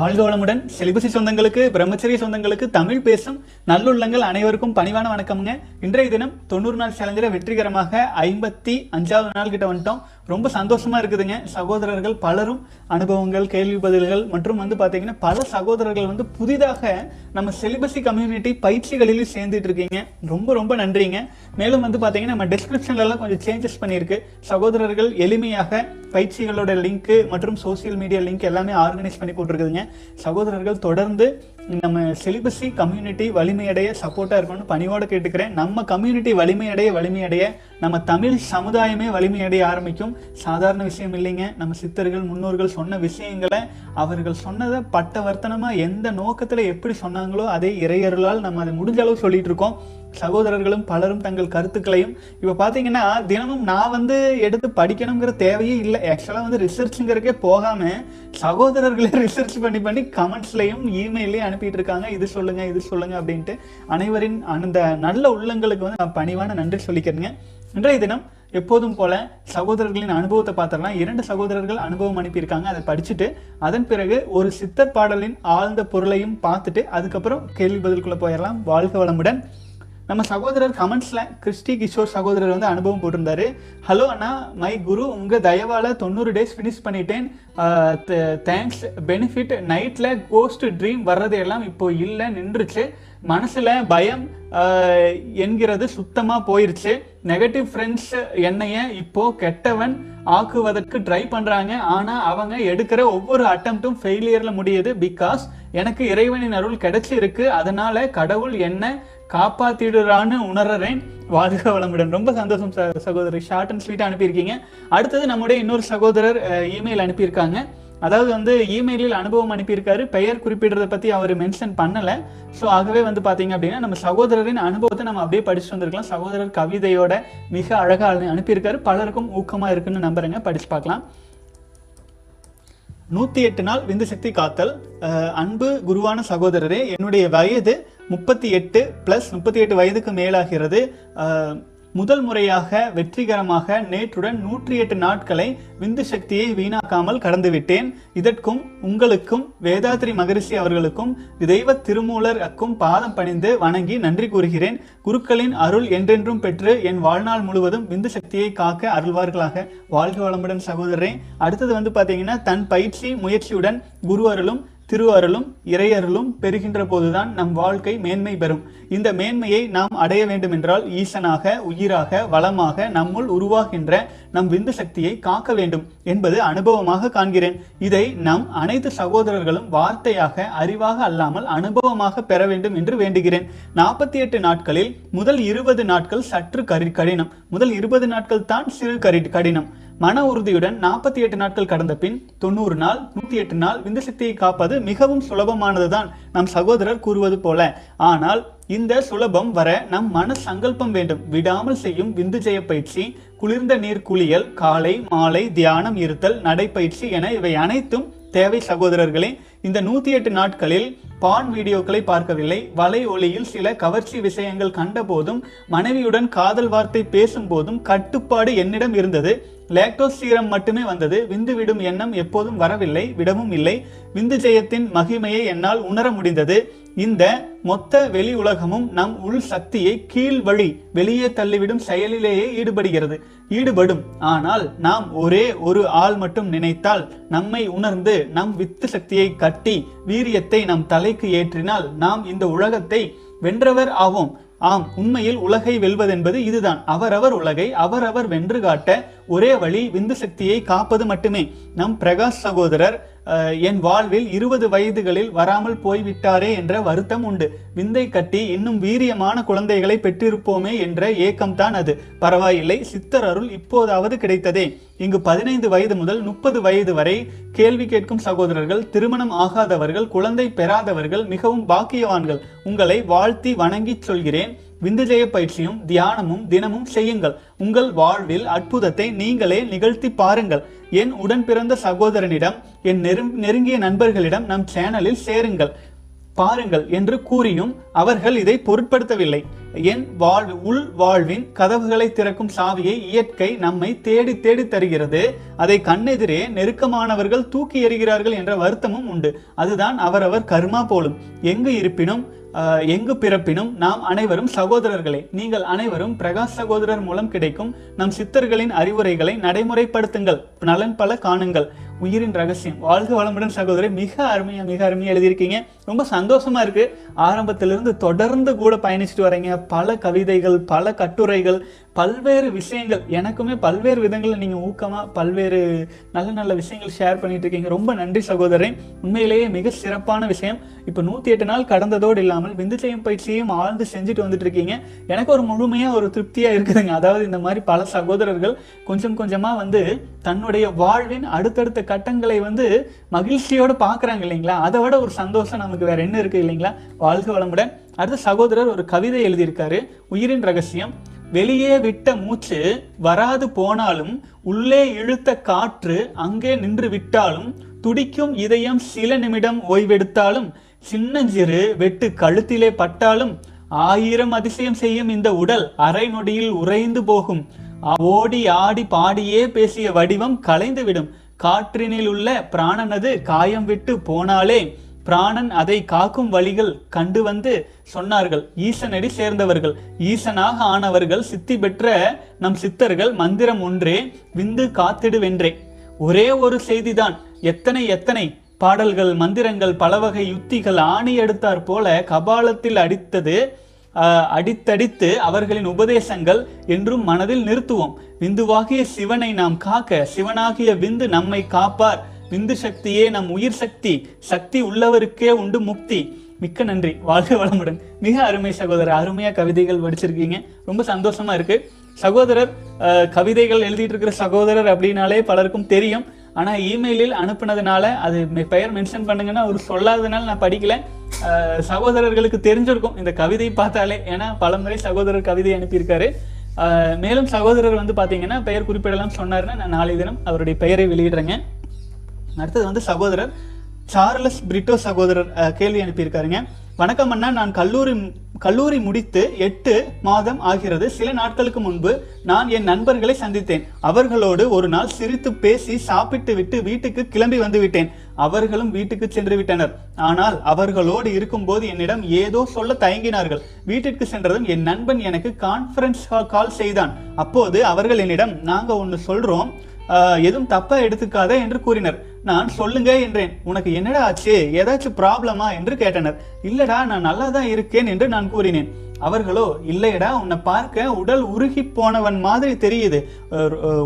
வாழ்கோளமுடன் செலிபசி சொந்தங்களுக்கு பிரம்மச்சரிய சொந்தங்களுக்கு தமிழ் பேசும் நல்லுள்ளங்கள் அனைவருக்கும் பணிவான வணக்கம்ங்க இன்றைய தினம் தொண்ணூறு நாள் சேலஞ்சில் வெற்றிகரமாக ஐம்பத்தி அஞ்சாவது நாள் கிட்ட வந்துட்டோம் ரொம்ப சந்தோஷமா இருக்குதுங்க சகோதரர்கள் பலரும் அனுபவங்கள் கேள்வி பதில்கள் மற்றும் வந்து பார்த்தீங்கன்னா பல சகோதரர்கள் வந்து புதிதாக நம்ம செலிபஸி கம்யூனிட்டி பயிற்சிகளிலும் சேர்ந்துட்டு இருக்கீங்க ரொம்ப ரொம்ப நன்றிங்க மேலும் வந்து பார்த்தீங்கன்னா நம்ம டிஸ்கிரிப்ஷன்லலாம் கொஞ்சம் சேஞ்சஸ் பண்ணியிருக்கு சகோதரர்கள் எளிமையாக பயிற்சிகளோட லிங்க் மற்றும் சோசியல் மீடியா லிங்க் எல்லாமே ஆர்கனைஸ் பண்ணி போட்டிருக்குதுங்க சகோதரர்கள் தொடர்ந்து நம்ம செலிபஸி கம்யூனிட்டி வலிமையடைய சப்போர்ட்டாக இருக்கணும்னு பணிவோடு கேட்டுக்கிறேன் நம்ம கம்யூனிட்டி வலிமையடைய வலிமையடைய நம்ம தமிழ் சமுதாயமே வலிமையடைய ஆரம்பிக்கும் சாதாரண விஷயம் இல்லைங்க நம்ம சித்தர்கள் முன்னோர்கள் சொன்ன விஷயங்களை அவர்கள் சொன்னதை பட்ட வர்த்தனமாக எந்த நோக்கத்தில் எப்படி சொன்னாங்களோ அதை இறையர்களால் நம்ம அதை முடிஞ்ச அளவு சொல்லிகிட்டு இருக்கோம் சகோதரர்களும் பலரும் தங்கள் கருத்துக்களையும் இப்போ பார்த்தீங்கன்னா தினமும் நான் வந்து எடுத்து படிக்கணுங்கிற தேவையே இல்லை ஆக்சுவலாக வந்து ரிசர்ச்சுங்கிறக்கே போகாமல் சகோதரர்களை ரிசர்ச் பண்ணி பண்ணி கமெண்ட்ஸ்லையும் இமெயிலையும் அனுப்பிட்டு இருக்காங்க இது சொல்லுங்கள் இது சொல்லுங்கள் அப்படின்ட்டு அனைவரின் அந்த நல்ல உள்ளங்களுக்கு வந்து நான் பணிவான நன்றி சொல்லிக்கிறேங்க இன்றைய தினம் எப்போதும் போல சகோதரர்களின் அனுபவத்தை பார்த்தோம்னா இரண்டு சகோதரர்கள் அனுபவம் அனுப்பியிருக்காங்க அதை படிச்சுட்டு அதன் பிறகு ஒரு சித்தர் பாடலின் ஆழ்ந்த பொருளையும் பார்த்துட்டு அதுக்கப்புறம் கேள்வி பதில்குள்ளே போயிடலாம் வாழ்க வளமுடன் நம்ம சகோதரர் கமெண்ட்ஸில் கிறிஸ்டி கிஷோர் சகோதரர் வந்து அனுபவம் போட்டிருந்தாரு ஹலோ அண்ணா மை குரு உங்கள் தயவால் தொண்ணூறு டேஸ் ஃபினிஷ் பண்ணிட்டேன் தேங்க்ஸ் பெனிஃபிட் நைட்டில் கோஸ்ட் ட்ரீம் வர்றது எல்லாம் இப்போ இல்லை நின்றுச்சு மனசில் பயம் என்கிறது சுத்தமாக போயிருச்சு நெகட்டிவ் ஃப்ரெண்ட்ஸ் என்னைய இப்போ கெட்டவன் ஆக்குவதற்கு ட்ரை பண்ணுறாங்க ஆனால் அவங்க எடுக்கிற ஒவ்வொரு அட்டம்ப்டும் ஃபெயிலியரில் முடியுது பிகாஸ் எனக்கு இறைவனின் அருள் கிடைச்சிருக்கு அதனால் அதனால கடவுள் என்ன காப்பாத்திடுறான்னு உணர்றேன் வாழ்க வளமுடன் ரொம்ப சந்தோஷம் சகோதரி ஷார்ட் அண்ட் ஸ்வீட்டாக அனுப்பியிருக்கீங்க அடுத்தது நம்முடைய இன்னொரு சகோதரர் இமெயில் அனுப்பியிருக்காங்க அதாவது வந்து இமெயிலில் அனுபவம் அனுப்பியிருக்காரு பெயர் குறிப்பிடுறத பற்றி அவர் மென்ஷன் பண்ணலை ஸோ ஆகவே வந்து பார்த்தீங்க அப்படின்னா நம்ம சகோதரரின் அனுபவத்தை நம்ம அப்படியே படிச்சுட்டு வந்திருக்கலாம் சகோதரர் கவிதையோட மிக அழகாக அனுப்பியிருக்காரு பலருக்கும் ஊக்கமாக இருக்குன்னு நம்புறேங்க படிச்சு பார்க்கலாம் நூற்றி எட்டு நாள் விந்து சக்தி காத்தல் அன்பு குருவான சகோதரரே என்னுடைய வயது முப்பத்தி எட்டு ப்ளஸ் முப்பத்தி எட்டு வயதுக்கு மேலாகிறது முதல் முறையாக வெற்றிகரமாக நேற்றுடன் நூற்றி எட்டு நாட்களை விந்து சக்தியை வீணாக்காமல் கடந்துவிட்டேன் இதற்கும் உங்களுக்கும் வேதாத்ரி மகரிஷி அவர்களுக்கும் தெய்வ திருமூலருக்கும் பாதம் பணிந்து வணங்கி நன்றி கூறுகிறேன் குருக்களின் அருள் என்றென்றும் பெற்று என் வாழ்நாள் முழுவதும் விந்து சக்தியை காக்க அருள்வார்களாக வாழ்க வளமுடன் சகோதரரே அடுத்தது வந்து பார்த்தீங்கன்னா தன் பயிற்சி முயற்சியுடன் குரு அருளும் திருவருளும் இறையருளும் பெறுகின்ற போதுதான் நம் வாழ்க்கை மேன்மை பெறும் இந்த மேன்மையை நாம் அடைய வேண்டுமென்றால் ஈசனாக உயிராக வளமாக நம்முள் உருவாகின்ற நம் விந்து சக்தியை காக்க வேண்டும் என்பது அனுபவமாக காண்கிறேன் இதை நம் அனைத்து சகோதரர்களும் வார்த்தையாக அறிவாக அல்லாமல் அனுபவமாக பெற வேண்டும் என்று வேண்டுகிறேன் நாற்பத்தி எட்டு நாட்களில் முதல் இருபது நாட்கள் சற்று கரி கடினம் முதல் இருபது நாட்கள் தான் சிறு கடினம் மன உறுதியுடன் நாற்பத்தி எட்டு நாட்கள் கடந்த பின் தொண்ணூறு நாள் நூற்றி எட்டு நாள் விந்து சக்தியை காப்பது மிகவும் சுலபமானதுதான் நம் சகோதரர் கூறுவது போல ஆனால் இந்த சுலபம் வர நம் மன சங்கல்பம் வேண்டும் விடாமல் செய்யும் விந்து ஜெய பயிற்சி குளிர்ந்த நீர் குளியல் காலை மாலை தியானம் இருத்தல் நடைப்பயிற்சி என இவை அனைத்தும் தேவை சகோதரர்களே இந்த நூற்றி எட்டு நாட்களில் பான் வீடியோக்களை பார்க்கவில்லை வலை ஒளியில் சில கவர்ச்சி விஷயங்கள் கண்டபோதும் மனைவியுடன் காதல் வார்த்தை பேசும்போதும் கட்டுப்பாடு என்னிடம் இருந்தது லேக்டோஸ் சீரம் மட்டுமே வந்தது விந்து விடும் எண்ணம் எப்போதும் வரவில்லை விடவும் இல்லை விந்து ஜெயத்தின் மகிமையை என்னால் உணர முடிந்தது இந்த மொத்த வெளி உலகமும் நம் உள் சக்தியை கீழ் வழி வெளியே தள்ளிவிடும் செயலிலேயே ஈடுபடுகிறது ஈடுபடும் ஆனால் நாம் ஒரே ஒரு ஆள் மட்டும் நினைத்தால் நம்மை உணர்ந்து நம் வித்து சக்தியை கட்டி வீரியத்தை நம் தலைக்கு ஏற்றினால் நாம் இந்த உலகத்தை வென்றவர் ஆவோம் ஆம் உண்மையில் உலகை வெல்வதென்பது இதுதான் அவரவர் உலகை அவரவர் வென்று காட்ட ஒரே வழி விந்து சக்தியை காப்பது மட்டுமே நம் பிரகாஷ் சகோதரர் என் வாழ்வில் இருபது வயதுகளில் வராமல் போய்விட்டாரே என்ற வருத்தம் உண்டு விந்தை கட்டி இன்னும் வீரியமான குழந்தைகளை பெற்றிருப்போமே என்ற ஏக்கம்தான் அது பரவாயில்லை சித்தர் அருள் இப்போதாவது கிடைத்ததே இங்கு பதினைந்து வயது முதல் முப்பது வயது வரை கேள்வி கேட்கும் சகோதரர்கள் திருமணம் ஆகாதவர்கள் குழந்தை பெறாதவர்கள் மிகவும் பாக்கியவான்கள் உங்களை வாழ்த்தி வணங்கி சொல்கிறேன் விந்துஜய பயிற்சியும் தியானமும் தினமும் செய்யுங்கள் உங்கள் வாழ்வில் அற்புதத்தை நீங்களே நிகழ்த்தி பாருங்கள் என் உடன் பிறந்த சகோதரனிடம் என் நெரு நெருங்கிய நண்பர்களிடம் நம் சேனலில் சேருங்கள் பாருங்கள் என்று கூறியும் அவர்கள் இதை பொருட்படுத்தவில்லை என் வாழ்வு உள் வாழ்வின் கதவுகளை திறக்கும் சாவியை இயற்கை நம்மை தேடி தேடி தருகிறது அதை கண்ணெதிரே நெருக்கமானவர்கள் தூக்கி எறிகிறார்கள் என்ற வருத்தமும் உண்டு அதுதான் அவரவர் கர்மா போலும் எங்கு இருப்பினும் எங்கு பிறப்பினும் நாம் அனைவரும் சகோதரர்களே நீங்கள் அனைவரும் பிரகாஷ் சகோதரர் மூலம் கிடைக்கும் நம் சித்தர்களின் அறிவுரைகளை நடைமுறைப்படுத்துங்கள் நலன் பல காணுங்கள் உயிரின் ரகசியம் வாழ்க வளமுடன் சகோதரி மிக அருமையாக மிக அருமையாக எழுதியிருக்கீங்க ரொம்ப சந்தோஷமாக இருக்குது ஆரம்பத்திலிருந்து தொடர்ந்து கூட பயணிச்சுட்டு வரீங்க பல கவிதைகள் பல கட்டுரைகள் பல்வேறு விஷயங்கள் எனக்குமே பல்வேறு விதங்களில் நீங்கள் ஊக்கமாக பல்வேறு நல்ல நல்ல விஷயங்கள் ஷேர் பண்ணிட்டு இருக்கீங்க ரொம்ப நன்றி சகோதரி உண்மையிலேயே மிக சிறப்பான விஷயம் இப்போ நூற்றி எட்டு நாள் கடந்ததோடு இல்லாமல் விந்துச்சையும் பயிற்சியையும் ஆழ்ந்து செஞ்சுட்டு வந்துட்டு இருக்கீங்க எனக்கு ஒரு முழுமையாக ஒரு திருப்தியாக இருக்குதுங்க அதாவது இந்த மாதிரி பல சகோதரர்கள் கொஞ்சம் கொஞ்சமாக வந்து தன்னுடைய வாழ்வின் அடுத்தடுத்த கட்டங்களை வந்து மகிழ்ச்சியோடு பார்க்குறாங்க இல்லைங்களா அதை விட ஒரு சந்தோஷம் நமக்கு வேறு என்ன இருக்குது இல்லைங்களா வாழ்க வளமுடன் அடுத்த சகோதரர் ஒரு கவிதை எழுதியிருக்காரு உயிரின் ரகசியம் வெளியே விட்ட மூச்சு வராது போனாலும் உள்ளே இழுத்த காற்று அங்கே நின்று விட்டாலும் துடிக்கும் இதயம் சில நிமிடம் ஓய்வெடுத்தாலும் சின்னஞ்சிறு வெட்டு கழுத்திலே பட்டாலும் ஆயிரம் அதிசயம் செய்யும் இந்த உடல் அரை நொடியில் உறைந்து போகும் ஓடி ஆடி பாடியே பேசிய வடிவம் கலைந்துவிடும் காற்றினில் உள்ள பிராணனது காயம் விட்டு போனாலே பிராணன் அதை காக்கும் வழிகள் கண்டு வந்து சொன்னார்கள் ஈசனடி சேர்ந்தவர்கள் ஈசனாக ஆனவர்கள் சித்தி பெற்ற நம் சித்தர்கள் மந்திரம் ஒன்றே விந்து காத்திடுவென்றே ஒரே ஒரு செய்திதான் எத்தனை எத்தனை பாடல்கள் மந்திரங்கள் பலவகை யுத்திகள் ஆணி எடுத்தார் போல கபாலத்தில் அடித்தது அடித்தடித்து அவர்களின் உபதேசங்கள் என்றும் மனதில் நிறுத்துவோம் விந்துவாகிய சிவனை நாம் காக்க சிவனாகிய விந்து நம்மை காப்பார் விந்து சக்தியே நம் உயிர் சக்தி சக்தி உள்ளவருக்கே உண்டு முக்தி மிக்க நன்றி வாழ்க வளமுடன் மிக அருமை சகோதரர் அருமையாக கவிதைகள் படிச்சிருக்கீங்க ரொம்ப சந்தோஷமா இருக்கு சகோதரர் கவிதைகள் எழுதிட்டு இருக்கிற சகோதரர் அப்படின்னாலே பலருக்கும் தெரியும் ஆனால் இமெயிலில் அனுப்புனதுனால அது பெயர் மென்ஷன் பண்ணுங்கன்னா அவர் சொல்லாததுனால நான் படிக்கல சகோதரர்களுக்கு தெரிஞ்சிருக்கும் இந்த கவிதையை பார்த்தாலே ஏன்னா பலமுறை சகோதரர் கவிதை அனுப்பியிருக்காரு மேலும் சகோதரர் வந்து பார்த்தீங்கன்னா பெயர் குறிப்பிடலாம் சொன்னார்னா நான் நாளை தினம் அவருடைய பெயரை வெளியிடுறேங்க அடுத்தது வந்து சகோதரர் சார்லஸ் பிரிட்டோ சகோதரர் கேள்வி அனுப்பியிருக்காருங்க வணக்கம் அண்ணா நான் கல்லூரி கல்லூரி முடித்து எட்டு மாதம் ஆகிறது சில நாட்களுக்கு முன்பு நான் என் நண்பர்களை சந்தித்தேன் அவர்களோடு ஒரு நாள் சிரித்து பேசி சாப்பிட்டு விட்டு வீட்டுக்கு கிளம்பி வந்துவிட்டேன் அவர்களும் வீட்டுக்கு சென்று விட்டனர் ஆனால் அவர்களோடு இருக்கும்போது என்னிடம் ஏதோ சொல்ல தயங்கினார்கள் வீட்டிற்கு சென்றதும் என் நண்பன் எனக்கு கான்ஃபரன்ஸ் கால் செய்தான் அப்போது அவர்கள் என்னிடம் நாங்கள் ஒன்று சொல்கிறோம் எதுவும் தப்பாக எடுத்துக்காதே என்று கூறினர் நான் சொல்லுங்க என்றேன் உனக்கு என்னடா ஆச்சு ஏதாச்சும் ப்ராப்ளமா என்று கேட்டனர் இல்லடா நான் நல்லா தான் இருக்கேன் என்று நான் கூறினேன் அவர்களோ இல்லையடா உன்னை பார்க்க உடல் உருகி போனவன் மாதிரி தெரியுது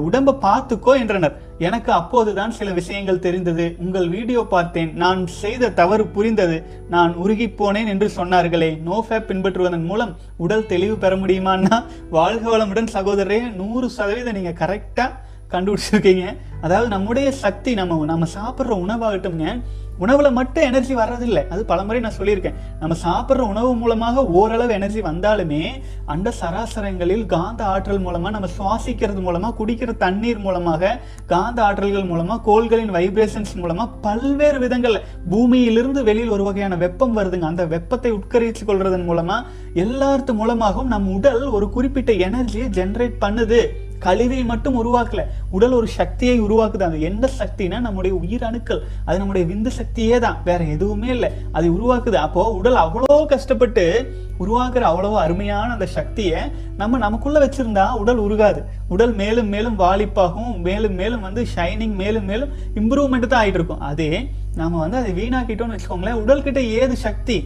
உடம்ப பார்த்துக்கோ என்றனர் எனக்கு அப்போதுதான் சில விஷயங்கள் தெரிந்தது உங்கள் வீடியோ பார்த்தேன் நான் செய்த தவறு புரிந்தது நான் உருகி போனேன் என்று சொன்னார்களே நோஃபேப் பின்பற்றுவதன் மூலம் உடல் தெளிவு பெற முடியுமான்னா வாழ்க வளமுடன் சகோதரரே நூறு சதவீதம் நீங்கள் கரெக்டாக கண்டுபிடிச்சிருக்கீங்க அதாவது நம்முடைய சக்தி நம்ம நம்ம சாப்பிட்ற உணவாகட்டும்ங்க உணவில் மட்டும் எனர்ஜி வர்றதில்லை அது பலமுறை நான் சொல்லியிருக்கேன் நம்ம சாப்பிட்ற உணவு மூலமாக ஓரளவு எனர்ஜி வந்தாலுமே அந்த சராசரங்களில் காந்த ஆற்றல் மூலமாக நம்ம சுவாசிக்கிறது மூலமாக குடிக்கிற தண்ணீர் மூலமாக காந்த ஆற்றல்கள் மூலமாக கோள்களின் வைப்ரேஷன்ஸ் மூலமாக பல்வேறு விதங்கள்ல பூமியிலிருந்து வெளியில் ஒரு வகையான வெப்பம் வருதுங்க அந்த வெப்பத்தை உட்கரிச்சு கொள்றதன் மூலமாக எல்லாத்து மூலமாகவும் நம் உடல் ஒரு குறிப்பிட்ட எனர்ஜியை ஜென்ரேட் பண்ணுது கழிவை மட்டும் உருவாக்கல உடல் ஒரு சக்தியை உருவாக்குது அது எந்த சக்தினா நம்முடைய உயிர் அணுக்கள் அது நம்முடைய விந்து சக்தியே தான் வேற எதுவுமே இல்லை அது உருவாக்குது அப்போ உடல் அவ்வளோ கஷ்டப்பட்டு உருவாக்குற அவ்வளோ அருமையான அந்த சக்தியை நம்ம நமக்குள்ள வச்சிருந்தா உடல் உருகாது உடல் மேலும் மேலும் வாலிப்பாகும் மேலும் மேலும் வந்து ஷைனிங் மேலும் மேலும் இம்ப்ரூவ்மெண்ட் தான் ஆகிட்டு இருக்கும் அதே நம்ம வந்து அதை வீணாக்கிட்டோம்னு வச்சுக்கோங்களேன் உடல்கிட்ட ஏது சக்தி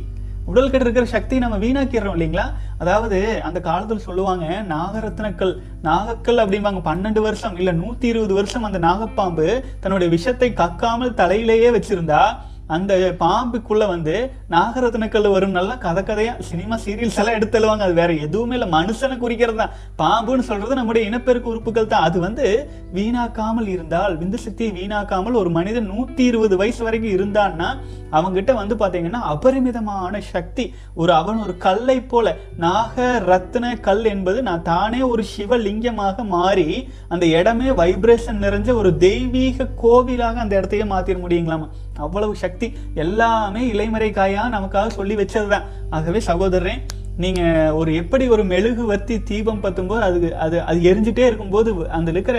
உடல் உடல்கிட்ட இருக்கிற சக்தி நம்ம வீணாக்கிறோம் இல்லைங்களா அதாவது அந்த காலத்தில் சொல்லுவாங்க நாகரத்னக்கள் நாகக்கல் அப்படிம்பாங்க பன்னெண்டு வருஷம் இல்லை நூற்றி இருபது வருஷம் அந்த நாகப்பாம்பு தன்னுடைய விஷத்தை கக்காமல் தலையிலேயே வச்சிருந்தா அந்த பாம்புக்குள்ளே வந்து நாகரத்னக்கல் வரும் நல்லா கதை கதையாக சினிமா சீரியல்ஸ் எல்லாம் எடுத்து அது வேற எதுவுமே இல்லை மனுஷனை குறிக்கிறது தான் பாம்புன்னு சொல்கிறது நம்முடைய இனப்பெருக்கு உறுப்புகள் தான் அது வந்து வீணாக்காமல் இருந்தால் விந்து சக்தியை வீணாக்காமல் ஒரு மனிதன் நூற்றி இருபது வயசு வரைக்கும் இருந்தான்னா அவங்ககிட்ட வந்து பார்த்தீங்கன்னா அபரிமிதமான சக்தி ஒரு அவன் ஒரு கல்லை போல நாக ரத்ன கல் என்பது நான் தானே ஒரு சிவலிங்கமாக மாறி அந்த இடமே வைப்ரேஷன் நிறைஞ்ச ஒரு தெய்வீக கோவிலாக அந்த இடத்தையே மாற்றிட முடியுங்களாமா அவ்வளவு சக்தி சக்தி எல்லாமே இளைமறை காயா நமக்காக சொல்லி வச்சது தான் ஆகவே சகோதரரே நீங்க ஒரு எப்படி ஒரு மெழுகுவர்த்தி தீபம் பத்தும்போது அது அது அது இருக்கும் இருக்கும்போது அந்த இருக்கிற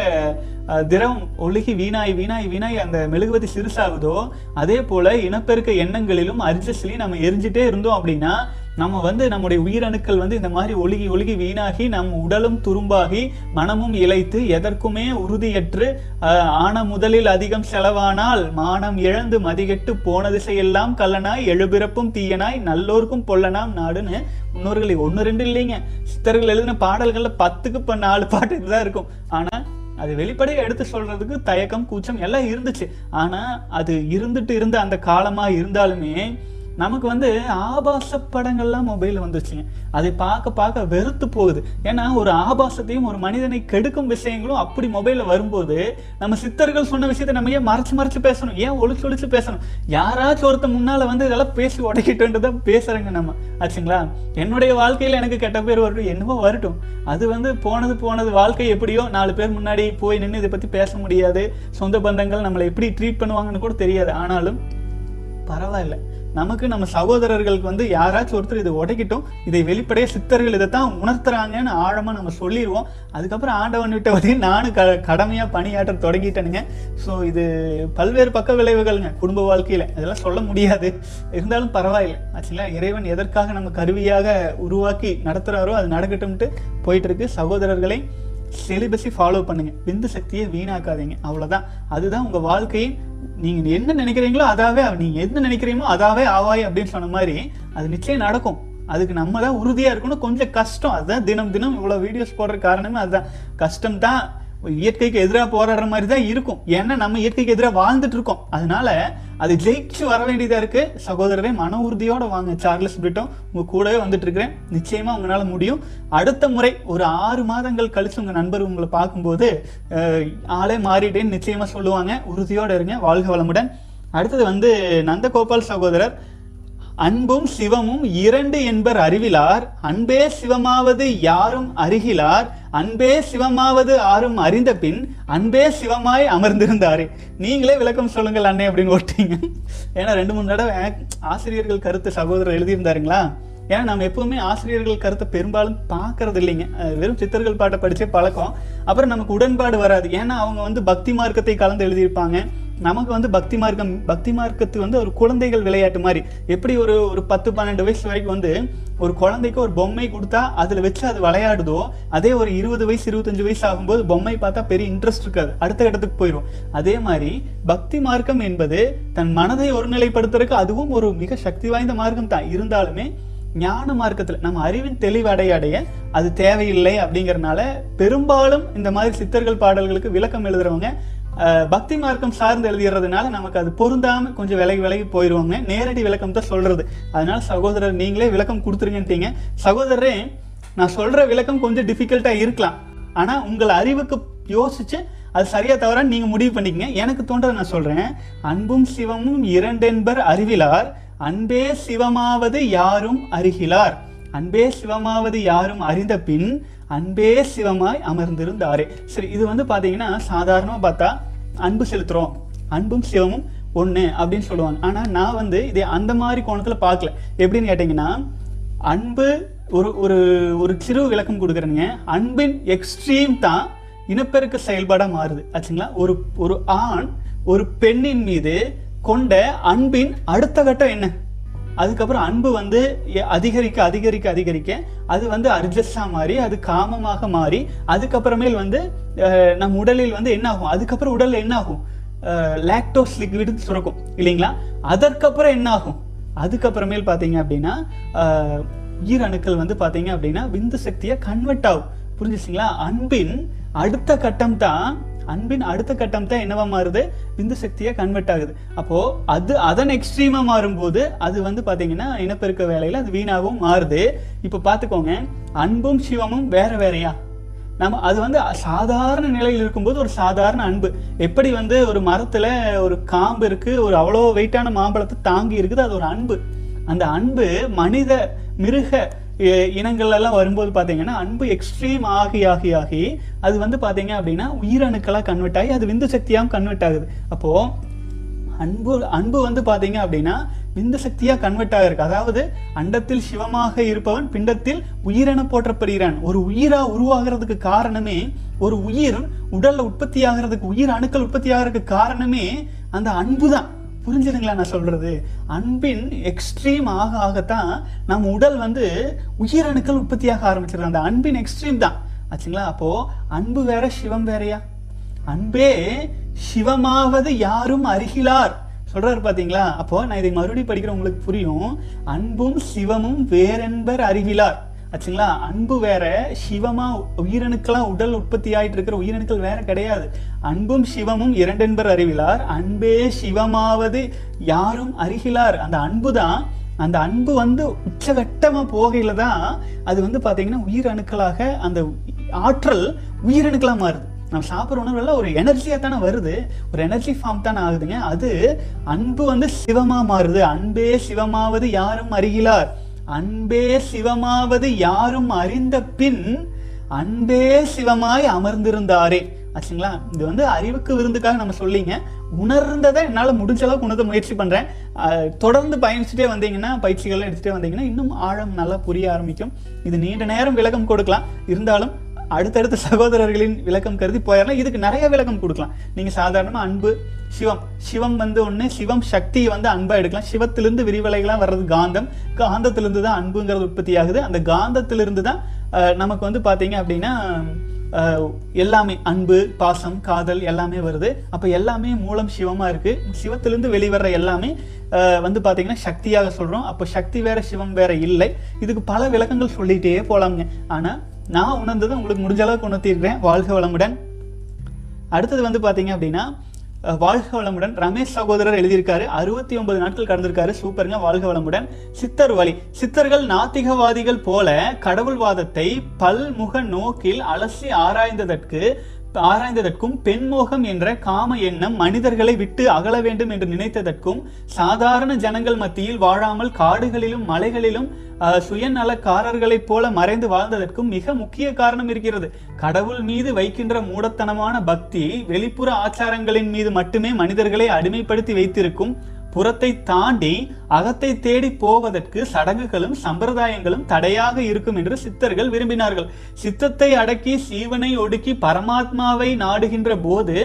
திரவம் ஒழுகி வீணாய் வீணாய் வீணாய் அந்த மெழுகுவர்த்தி சிறுசாகுதோ அதே போல இனப்பெருக்க எண்ணங்களிலும் அரிஜஸ்லையும் நம்ம எரிஞ்சுட்டே இருந்தோம் அப்படின்னா நம்ம வந்து நம்முடைய உயிரணுக்கள் வந்து இந்த மாதிரி ஒழுகி ஒழுகி வீணாகி நம் உடலும் துரும்பாகி மனமும் இழைத்து எதற்குமே உறுதியற்று ஆன முதலில் அதிகம் செலவானால் மானம் இழந்து மதிகெட்டு போன திசையெல்லாம் கல்லனாய் எழுபிறப்பும் தீயனாய் நல்லோருக்கும் பொல்லனாம் நாடுன்னு முன்னோர்கள் ஒன்று ரெண்டு இல்லைங்க சித்தர்கள் எழுதின பாடல்களில் பத்துக்கு இப்போ நாலு பாட்டு இதுதான் இருக்கும் ஆனால் அது வெளிப்படையை எடுத்து சொல்றதுக்கு தயக்கம் கூச்சம் எல்லாம் இருந்துச்சு ஆனா அது இருந்துட்டு இருந்த அந்த காலமா இருந்தாலுமே நமக்கு வந்து ஆபாச படங்கள்லாம் மொபைலில் வந்துச்சுங்க அதை பார்க்க பார்க்க வெறுத்து போகுது ஏன்னா ஒரு ஆபாசத்தையும் ஒரு மனிதனை கெடுக்கும் விஷயங்களும் அப்படி மொபைலில் வரும்போது நம்ம சித்தர்கள் சொன்ன விஷயத்தை நம்ம ஏன் மறைச்சு மறைச்சு பேசணும் ஏன் ஒழிச்சு ஒழிச்சு பேசணும் யாராச்சும் ஒருத்த முன்னால் வந்து இதெல்லாம் பேசி உடைக்கிட்டுன்றதான் பேசுகிறேங்க நம்ம ஆச்சுங்களா என்னுடைய வாழ்க்கையில் எனக்கு கெட்ட பேர் வரட்டும் என்னவோ வரட்டும் அது வந்து போனது போனது வாழ்க்கை எப்படியோ நாலு பேர் முன்னாடி போய் நின்று இதை பற்றி பேச முடியாது சொந்த பந்தங்கள் நம்மளை எப்படி ட்ரீட் பண்ணுவாங்கன்னு கூட தெரியாது ஆனாலும் பரவாயில்லை நமக்கு நம்ம சகோதரர்களுக்கு வந்து யாராச்சும் ஒருத்தர் இதை உடைக்கிட்டோம் இதை வெளிப்படையே சித்தர்கள் இதை தான் உணர்த்துறாங்கன்னு ஆழமாக நம்ம சொல்லிடுவோம் அதுக்கப்புறம் ஆண்டவன் விட்ட வரையும் நானும் க கடமையாக பணியாற்ற தொடங்கிட்டேனுங்க ஸோ இது பல்வேறு பக்க விளைவுகள்ங்க குடும்ப வாழ்க்கையில் இதெல்லாம் சொல்ல முடியாது இருந்தாலும் பரவாயில்லை ஆக்சுவலாக இறைவன் எதற்காக நம்ம கருவியாக உருவாக்கி நடத்துகிறாரோ அது நடக்கட்டும்ட்டு போயிட்டு இருக்கு சகோதரர்களை செலிபஸை ஃபாலோ பண்ணுங்கள் விந்து சக்தியை வீணாக்காதீங்க அவ்வளோதான் அதுதான் உங்கள் வாழ்க்கையை நீங்கள் என்ன நினைக்கிறீங்களோ அதாவே நீங்கள் என்ன நினைக்கிறீங்களோ அதாவே ஆவாய் அப்படின்னு சொன்ன மாதிரி அது நிச்சயம் நடக்கும் அதுக்கு நம்ம தான் உறுதியாக இருக்கணும் கொஞ்சம் கஷ்டம் அதுதான் தினம் தினம் இவ்வளோ வீடியோஸ் போடுற காரணமே அதுதான் கஷ்டம் தான் இயற்கைக்கு எதிராக போராடுற மாதிரி தான் இருக்கும் ஏன்னா நம்ம இயற்கைக்கு எதிராக வாழ்ந்துட்டு இருக்கோம் அதனால அது ஜெயிச்சு வர வேண்டியதாக இருக்கு சகோதரரை மன உறுதியோட வாங்க சார்லஸ் பிரிட்டோ உங்க கூடவே வந்துட்டு இருக்கிறேன் நிச்சயமா உங்களால முடியும் அடுத்த முறை ஒரு ஆறு மாதங்கள் கழிச்சு உங்க நண்பர் உங்களை பார்க்கும்போது ஆளே மாறிட்டேன்னு நிச்சயமா சொல்லுவாங்க உறுதியோட இருங்க வாழ்க வளமுடன் அடுத்தது வந்து நந்தகோபால் சகோதரர் அன்பும் சிவமும் இரண்டு என்பர் அறிவிலார் அன்பே சிவமாவது யாரும் அருகிலார் அன்பே சிவமாவது ஆறும் அறிந்த பின் அன்பே சிவமாய் அமர்ந்திருந்தாரு நீங்களே விளக்கம் சொல்லுங்கள் அண்ணே அப்படின்னு ஓட்டிங்க ஏன்னா ரெண்டு மூணு தடவை ஆசிரியர்கள் கருத்து சகோதரர் எழுதியிருந்தாருங்களா ஏன்னா நம்ம எப்பவுமே ஆசிரியர்கள் கருத்தை பெரும்பாலும் பார்க்கறது இல்லைங்க வெறும் சித்தர்கள் பாட்டை படிச்சே பழக்கம் அப்புறம் நமக்கு உடன்பாடு வராது ஏன்னா அவங்க வந்து பக்தி மார்க்கத்தை கலந்து எழுதியிருப்பாங்க நமக்கு வந்து பக்தி மார்க்கம் பக்தி மார்க்கத்துக்கு வந்து ஒரு குழந்தைகள் விளையாட்டு மாதிரி எப்படி ஒரு ஒரு பத்து பன்னெண்டு வயசு வரைக்கும் வந்து ஒரு குழந்தைக்கு ஒரு பொம்மை கொடுத்தா அதில் வச்சு அது விளையாடுதோ அதே ஒரு இருபது வயசு இருபத்தஞ்சு வயசு ஆகும்போது பொம்மை பார்த்தா பெரிய இன்ட்ரெஸ்ட் இருக்காது அடுத்த இடத்துக்கு போயிடும் அதே மாதிரி பக்தி மார்க்கம் என்பது தன் மனதை ஒருநிலைப்படுத்துறதுக்கு அதுவும் ஒரு மிக சக்தி வாய்ந்த மார்க்கம் தான் இருந்தாலுமே ஞான மார்க்கத்தில் நம்ம அறிவின் தெளிவடைய அடைய அது தேவையில்லை அப்படிங்கறதுனால பெரும்பாலும் இந்த மாதிரி சித்தர்கள் பாடல்களுக்கு விளக்கம் எழுதுறவங்க பக்தி மார்க்கம் சார்ந்து எழுதிடுறதுனால நமக்கு அது பொருந்தாமல் கொஞ்சம் விலகி விலகி போயிடுவோங்க நேரடி விளக்கம் தான் சொல்கிறது அதனால சகோதரர் நீங்களே விளக்கம் கொடுத்துருங்கன்ட்டீங்க சகோதரரே நான் சொல்கிற விளக்கம் கொஞ்சம் டிஃபிகல்ட்டாக இருக்கலாம் ஆனால் உங்கள் அறிவுக்கு யோசித்து அது சரியாக தவறான்னு நீங்கள் முடிவு பண்ணிக்கங்க எனக்கு தோன்றதை நான் சொல்கிறேன் அன்பும் சிவமும் இரண்டென்பர் அறிவிலார் அன்பே சிவமாவது யாரும் அறிகிலார் அன்பே சிவமாவது யாரும் அறிந்த பின் அன்பே சிவமாய் அமர்ந்திருந்தாரே சரி இது வந்து பார்த்தீங்கன்னா சாதாரணமாக பார்த்தா அன்பு செலுத்துகிறோம் அன்பும் சிவமும் ஒன்று அப்படின்னு சொல்லுவாங்க ஆனால் நான் வந்து இதை அந்த மாதிரி கோணத்தில் பார்க்கல எப்படின்னு கேட்டிங்கன்னா அன்பு ஒரு ஒரு ஒரு சிறு விளக்கம் கொடுக்குறீங்க அன்பின் எக்ஸ்ட்ரீம் தான் இனப்பெருக்க செயல்பாடாக மாறுது ஆச்சுங்களா ஒரு ஒரு ஆண் ஒரு பெண்ணின் மீது கொண்ட அன்பின் அடுத்த கட்டம் என்ன அதுக்கப்புறம் அன்பு வந்து அதிகரிக்க அதிகரிக்க அதிகரிக்க அது வந்து அர்ஜஸ்ஸா மாறி அது காமமாக மாறி அதுக்கப்புறமேல் வந்து நம் உடலில் வந்து என்ன ஆகும் அதுக்கப்புறம் உடலில் என்ன ஆகும் லாக்டோஸ் லிக்விடு சுரக்கும் இல்லைங்களா அதற்கப்புறம் என்ன ஆகும் அதுக்கப்புறமேல் பார்த்தீங்க அப்படின்னா ஈரணுக்கள் வந்து பார்த்தீங்க அப்படின்னா விந்து சக்தியை கன்வெர்ட் ஆகும் புரிஞ்சுச்சிங்களா அன்பின் அடுத்த கட்டம் தான் அன்பின் அடுத்த கட்டம் தான் என்னவா மாறுது விந்து சக்தியை கன்வெர்ட் ஆகுது அப்போது அது அதன் எக்ஸ்ட்ரீமாக மாறும்போது அது வந்து பாத்தீங்கன்னா இனப்பெருக்க வேலையில் அது வீணாகவும் மாறுது இப்போ பார்த்துக்கோங்க அன்பும் சிவமும் வேற வேறையா நம்ம அது வந்து சாதாரண நிலையில் இருக்கும்போது ஒரு சாதாரண அன்பு எப்படி வந்து ஒரு மரத்தில் ஒரு காம்பு இருக்குது ஒரு அவ்வளோ வெயிட்டான மாம்பழத்தை தாங்கி இருக்குது அது ஒரு அன்பு அந்த அன்பு மனித மிருக எல்லாம் வரும்போது பார்த்தீங்கன்னா அன்பு எக்ஸ்ட்ரீம் ஆகி ஆகி ஆகி அது வந்து பார்த்தீங்க அப்படின்னா உயிரணுக்களாக கன்வெர்ட் ஆகி அது விந்து சக்தியாகவும் கன்வெர்ட் ஆகுது அப்போது அன்பு அன்பு வந்து பார்த்தீங்க அப்படின்னா விந்து சக்தியாக கன்வெர்ட் ஆகிருக்கு அதாவது அண்டத்தில் சிவமாக இருப்பவன் பிண்டத்தில் உயிரென போற்றப்படுகிறான் ஒரு உயிராக உருவாகிறதுக்கு காரணமே ஒரு உயிர் உடலில் உற்பத்தி ஆகிறதுக்கு உயிர் அணுக்கள் உற்பத்தி ஆகிறதுக்கு காரணமே அந்த அன்பு தான் புரிஞ்சுதுங்களா நான் சொல்கிறது அன்பின் எக்ஸ்ட்ரீம் ஆக ஆகத்தான் நம் உடல் வந்து உயிரணுக்கள் உற்பத்தியாக ஆரம்பிச்சிடும் அந்த அன்பின் எக்ஸ்ட்ரீம் தான் ஆச்சுங்களா அப்போ அன்பு வேற சிவம் வேறையா அன்பே சிவமாவது யாரும் அருகிலார் சொல்றாரு பாத்தீங்களா அப்போ நான் இதை மறுபடியும் படிக்கிற உங்களுக்கு புரியும் அன்பும் சிவமும் வேறென்பர் அறிவிலார் ஆச்சுங்களா அன்பு வேற சிவமா உயிரணுக்கெல்லாம் உடல் உற்பத்தி ஆயிட்டு இருக்கிற உயிரணுக்கள் வேற கிடையாது அன்பும் சிவமும் இரண்டென்பர் அறிவிலார் அன்பே சிவமாவது யாரும் அருகிலார் அந்த அன்பு தான் அந்த அன்பு வந்து உச்சகட்டமா போகையில் தான் அது வந்து பாத்தீங்கன்னா உயிரணுக்களாக அந்த ஆற்றல் உயிரணுக்களாக மாறுது நம்ம சாப்பிட்ற எல்லாம் ஒரு எனர்ஜியாக தானே வருது ஒரு எனர்ஜி ஃபார்ம் தானே ஆகுதுங்க அது அன்பு வந்து சிவமாக மாறுது அன்பே சிவமாவது யாரும் அறிகிறார் அன்பே சிவமாவது யாரும் அறிந்த பின் அன்பே சிவமாய் அமர்ந்திருந்தாரே ஆச்சுங்களா இது வந்து அறிவுக்கு விருந்துக்காக நம்ம சொல்லிங்க உணர்ந்ததை என்னால் முடிஞ்ச அளவுக்கு உணர்த்த முயற்சி பண்ணுறேன் தொடர்ந்து பயணிச்சுட்டே வந்தீங்கன்னா பயிற்சிகள்லாம் எடுத்துகிட்டே வந்தீங்கன்னா இன்னும் ஆழம் நல்லா புரிய ஆரம்பிக்கும் இது நீண்ட நேரம் விளக்கம் கொடுக்கலாம் இருந்தாலும் அடுத்தடுத்த சகோதரர்களின் விளக்கம் கருதி போயிடலாம் இதுக்கு நிறைய விளக்கம் கொடுக்கலாம் நீங்கள் சாதாரணமாக அன்பு சிவம் சிவம் வந்து ஒன்று சிவம் சக்தியை வந்து அன்பாக எடுக்கலாம் சிவத்திலிருந்து விரிவலைகள்லாம் வர்றது காந்தம் காந்தத்திலிருந்து தான் அன்புங்கிறது உற்பத்தி ஆகுது அந்த காந்தத்திலிருந்து தான் நமக்கு வந்து பார்த்தீங்க அப்படின்னா எல்லாமே அன்பு பாசம் காதல் எல்லாமே வருது அப்போ எல்லாமே மூலம் சிவமாக இருக்குது சிவத்திலிருந்து வெளிவர்ற எல்லாமே வந்து பார்த்தீங்கன்னா சக்தியாக சொல்கிறோம் அப்போ சக்தி வேற சிவம் வேற இல்லை இதுக்கு பல விளக்கங்கள் சொல்லிகிட்டே போகலாமுங்க ஆனால் நான் உணர்ந்தது உங்களுக்கு முடிஞ்ச அளவுக்கு உணர்த்திருக்கிறேன் வாழ்க வளமுடன் அடுத்தது வந்து பார்த்தீங்க அப்படின்னா வாழ்க வளமுடன் ரமேஷ் சகோதரர் எழுதியிருக்காரு அறுபத்தி ஒன்பது நாட்கள் கடந்திருக்காரு சூப்பருங்க வாழ்க வளமுடன் சித்தர் வழி சித்தர்கள் நாத்திகவாதிகள் போல கடவுள்வாதத்தை பல்முக நோக்கில் அலசி ஆராய்ந்ததற்கு ஆராய்ந்ததற்கும் பெண்மோகம் என்ற காம எண்ணம் மனிதர்களை விட்டு அகல வேண்டும் என்று நினைத்ததற்கும் சாதாரண ஜனங்கள் மத்தியில் வாழாமல் காடுகளிலும் மலைகளிலும் சுயநலக்காரர்களைப் போல மறைந்து வாழ்ந்ததற்கும் மிக முக்கிய காரணம் இருக்கிறது கடவுள் மீது வைக்கின்ற மூடத்தனமான பக்தி வெளிப்புற ஆச்சாரங்களின் மீது மட்டுமே மனிதர்களை அடிமைப்படுத்தி வைத்திருக்கும் புறத்தை தாண்டி அகத்தை தேடி போவதற்கு சடங்குகளும் சம்பிரதாயங்களும் தடையாக இருக்கும் என்று சித்தர்கள் விரும்பினார்கள் சித்தத்தை அடக்கி சீவனை ஒடுக்கி பரமாத்மாவை நாடுகின்ற போது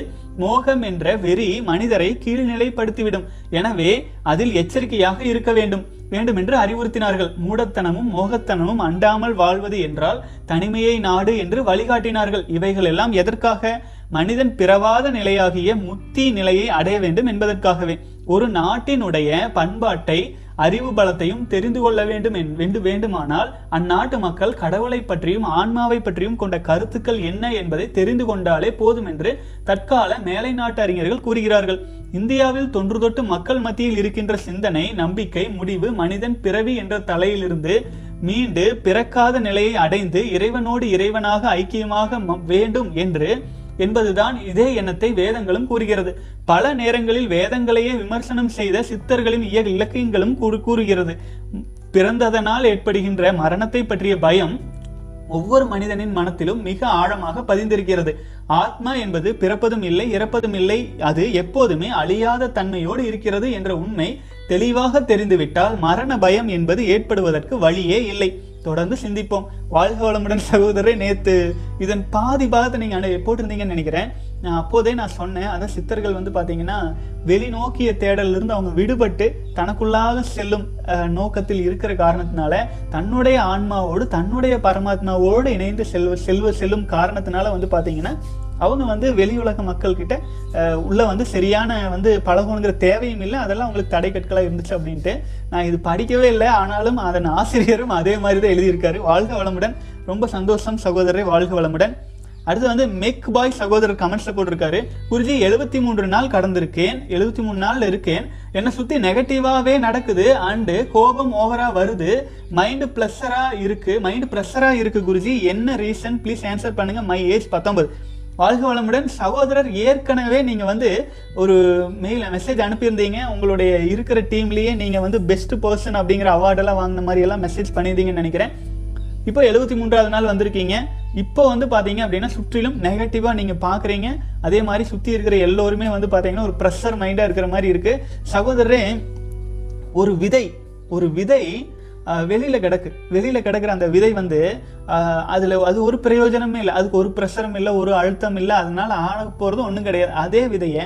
மோகம் என்ற வெறி மனிதரை கீழ்நிலைப்படுத்திவிடும் எனவே அதில் எச்சரிக்கையாக இருக்க வேண்டும் வேண்டுமென்று அறிவுறுத்தினார்கள் மூடத்தனமும் மோகத்தனமும் அண்டாமல் வாழ்வது என்றால் தனிமையை நாடு என்று வழிகாட்டினார்கள் இவைகள் எல்லாம் எதற்காக மனிதன் பிறவாத நிலையாகிய முத்தி நிலையை அடைய வேண்டும் என்பதற்காகவே ஒரு நாட்டினுடைய பண்பாட்டை அறிவு பலத்தையும் தெரிந்து கொள்ள வேண்டும் என்று வேண்டுமானால் அந்நாட்டு மக்கள் கடவுளை பற்றியும் ஆன்மாவை பற்றியும் கொண்ட கருத்துக்கள் என்ன என்பதை தெரிந்து கொண்டாலே போதும் என்று தற்கால மேலை நாட்டு அறிஞர்கள் கூறுகிறார்கள் இந்தியாவில் தொன்று தொட்டு மக்கள் மத்தியில் இருக்கின்ற சிந்தனை நம்பிக்கை முடிவு மனிதன் பிறவி என்ற தலையிலிருந்து மீண்டு பிறக்காத நிலையை அடைந்து இறைவனோடு இறைவனாக ஐக்கியமாக வேண்டும் என்று என்பதுதான் இதே எண்ணத்தை வேதங்களும் கூறுகிறது பல நேரங்களில் வேதங்களையே விமர்சனம் செய்த சித்தர்களின் இய இலக்கியங்களும் கூறுகிறது பிறந்ததனால் ஏற்படுகின்ற மரணத்தை பற்றிய பயம் ஒவ்வொரு மனிதனின் மனத்திலும் மிக ஆழமாக பதிந்திருக்கிறது ஆத்மா என்பது பிறப்பதும் இல்லை இறப்பதும் இல்லை அது எப்போதுமே அழியாத தன்மையோடு இருக்கிறது என்ற உண்மை தெளிவாக தெரிந்துவிட்டால் மரண பயம் என்பது ஏற்படுவதற்கு வழியே இல்லை தொடர்ந்து சிந்திப்போம் வாழ்க வளமுடன் சகோதரரை நேற்று இதன் பாதி பாகத்தை நீங்கள் போட்டிருந்தீங்கன்னு நினைக்கிறேன் நான் அப்போதே நான் சொன்னேன் அதான் சித்தர்கள் வந்து பார்த்தீங்கன்னா வெளிநோக்கிய தேடலிருந்து அவங்க விடுபட்டு தனக்குள்ளாக செல்லும் நோக்கத்தில் இருக்கிற காரணத்தினால தன்னுடைய ஆன்மாவோடு தன்னுடைய பரமாத்மாவோடு இணைந்து செல்வ செல்வ செல்லும் காரணத்தினால வந்து பார்த்தீங்கன்னா அவங்க வந்து வெளி உலக மக்கள்கிட்ட உள்ளே வந்து சரியான வந்து பழகணுங்கிற தேவையும் இல்லை அதெல்லாம் தடை தடைக்கற்களாக இருந்துச்சு அப்படின்ட்டு நான் இது படிக்கவே இல்லை ஆனாலும் அதன் ஆசிரியரும் அதே மாதிரி தான் எழுதியிருக்காரு வாழ்க வளமுடன் ரொம்ப சந்தோஷம் சகோதரரை வாழ்க வளமுடன் அடுத்து வந்து மெக் பாய் சகோதரர் கமெண்ட்ஸில் போட்டிருக்காரு குருஜி எழுபத்தி மூன்று நாள் கடந்திருக்கேன் எழுபத்தி மூணு நாள் இருக்கேன் என்னை சுற்றி நெகட்டிவாகவே நடக்குது அண்டு கோபம் ஓவராக வருது மைண்டு ப்ளஸராக இருக்குது மைண்டு ப்ரெஷராக இருக்குது குருஜி என்ன ரீசன் ப்ளீஸ் ஆன்சர் பண்ணுங்கள் மை ஏஜ் பத்தொம்பது வாழ்க வளமுடன் சகோதரர் ஏற்கனவே நீங்கள் வந்து ஒரு மெயில் மெசேஜ் அனுப்பியிருந்தீங்க உங்களுடைய இருக்கிற டீம்லேயே நீங்கள் வந்து பெஸ்ட் பர்சன் அப்படிங்கிற அவார்டெல்லாம் வாங்கின மாதிரி எல்லாம் மெசேஜ் பண்ணியிருந்தீங்கன்னு நினைக்கிறேன் இப்போ எழுபத்தி மூன்றாவது நாள் வந்திருக்கீங்க இப்போ வந்து பார்த்தீங்க அப்படின்னா சுற்றிலும் நெகட்டிவாக நீங்கள் பார்க்குறீங்க அதே மாதிரி சுற்றி இருக்கிற எல்லோருமே வந்து பார்த்தீங்கன்னா ஒரு ப்ரெஷர் மைண்டாக இருக்கிற மாதிரி இருக்குது சகோதரரே ஒரு விதை ஒரு விதை வெளியில் கிடக்கு வெளியில் கிடக்கிற அந்த விதை வந்து அதில் அது ஒரு பிரயோஜனமே இல்லை அதுக்கு ஒரு ப்ரெஷரும் இல்லை ஒரு அழுத்தம் இல்லை அதனால் ஆன போகிறது ஒன்றும் கிடையாது அதே விதையை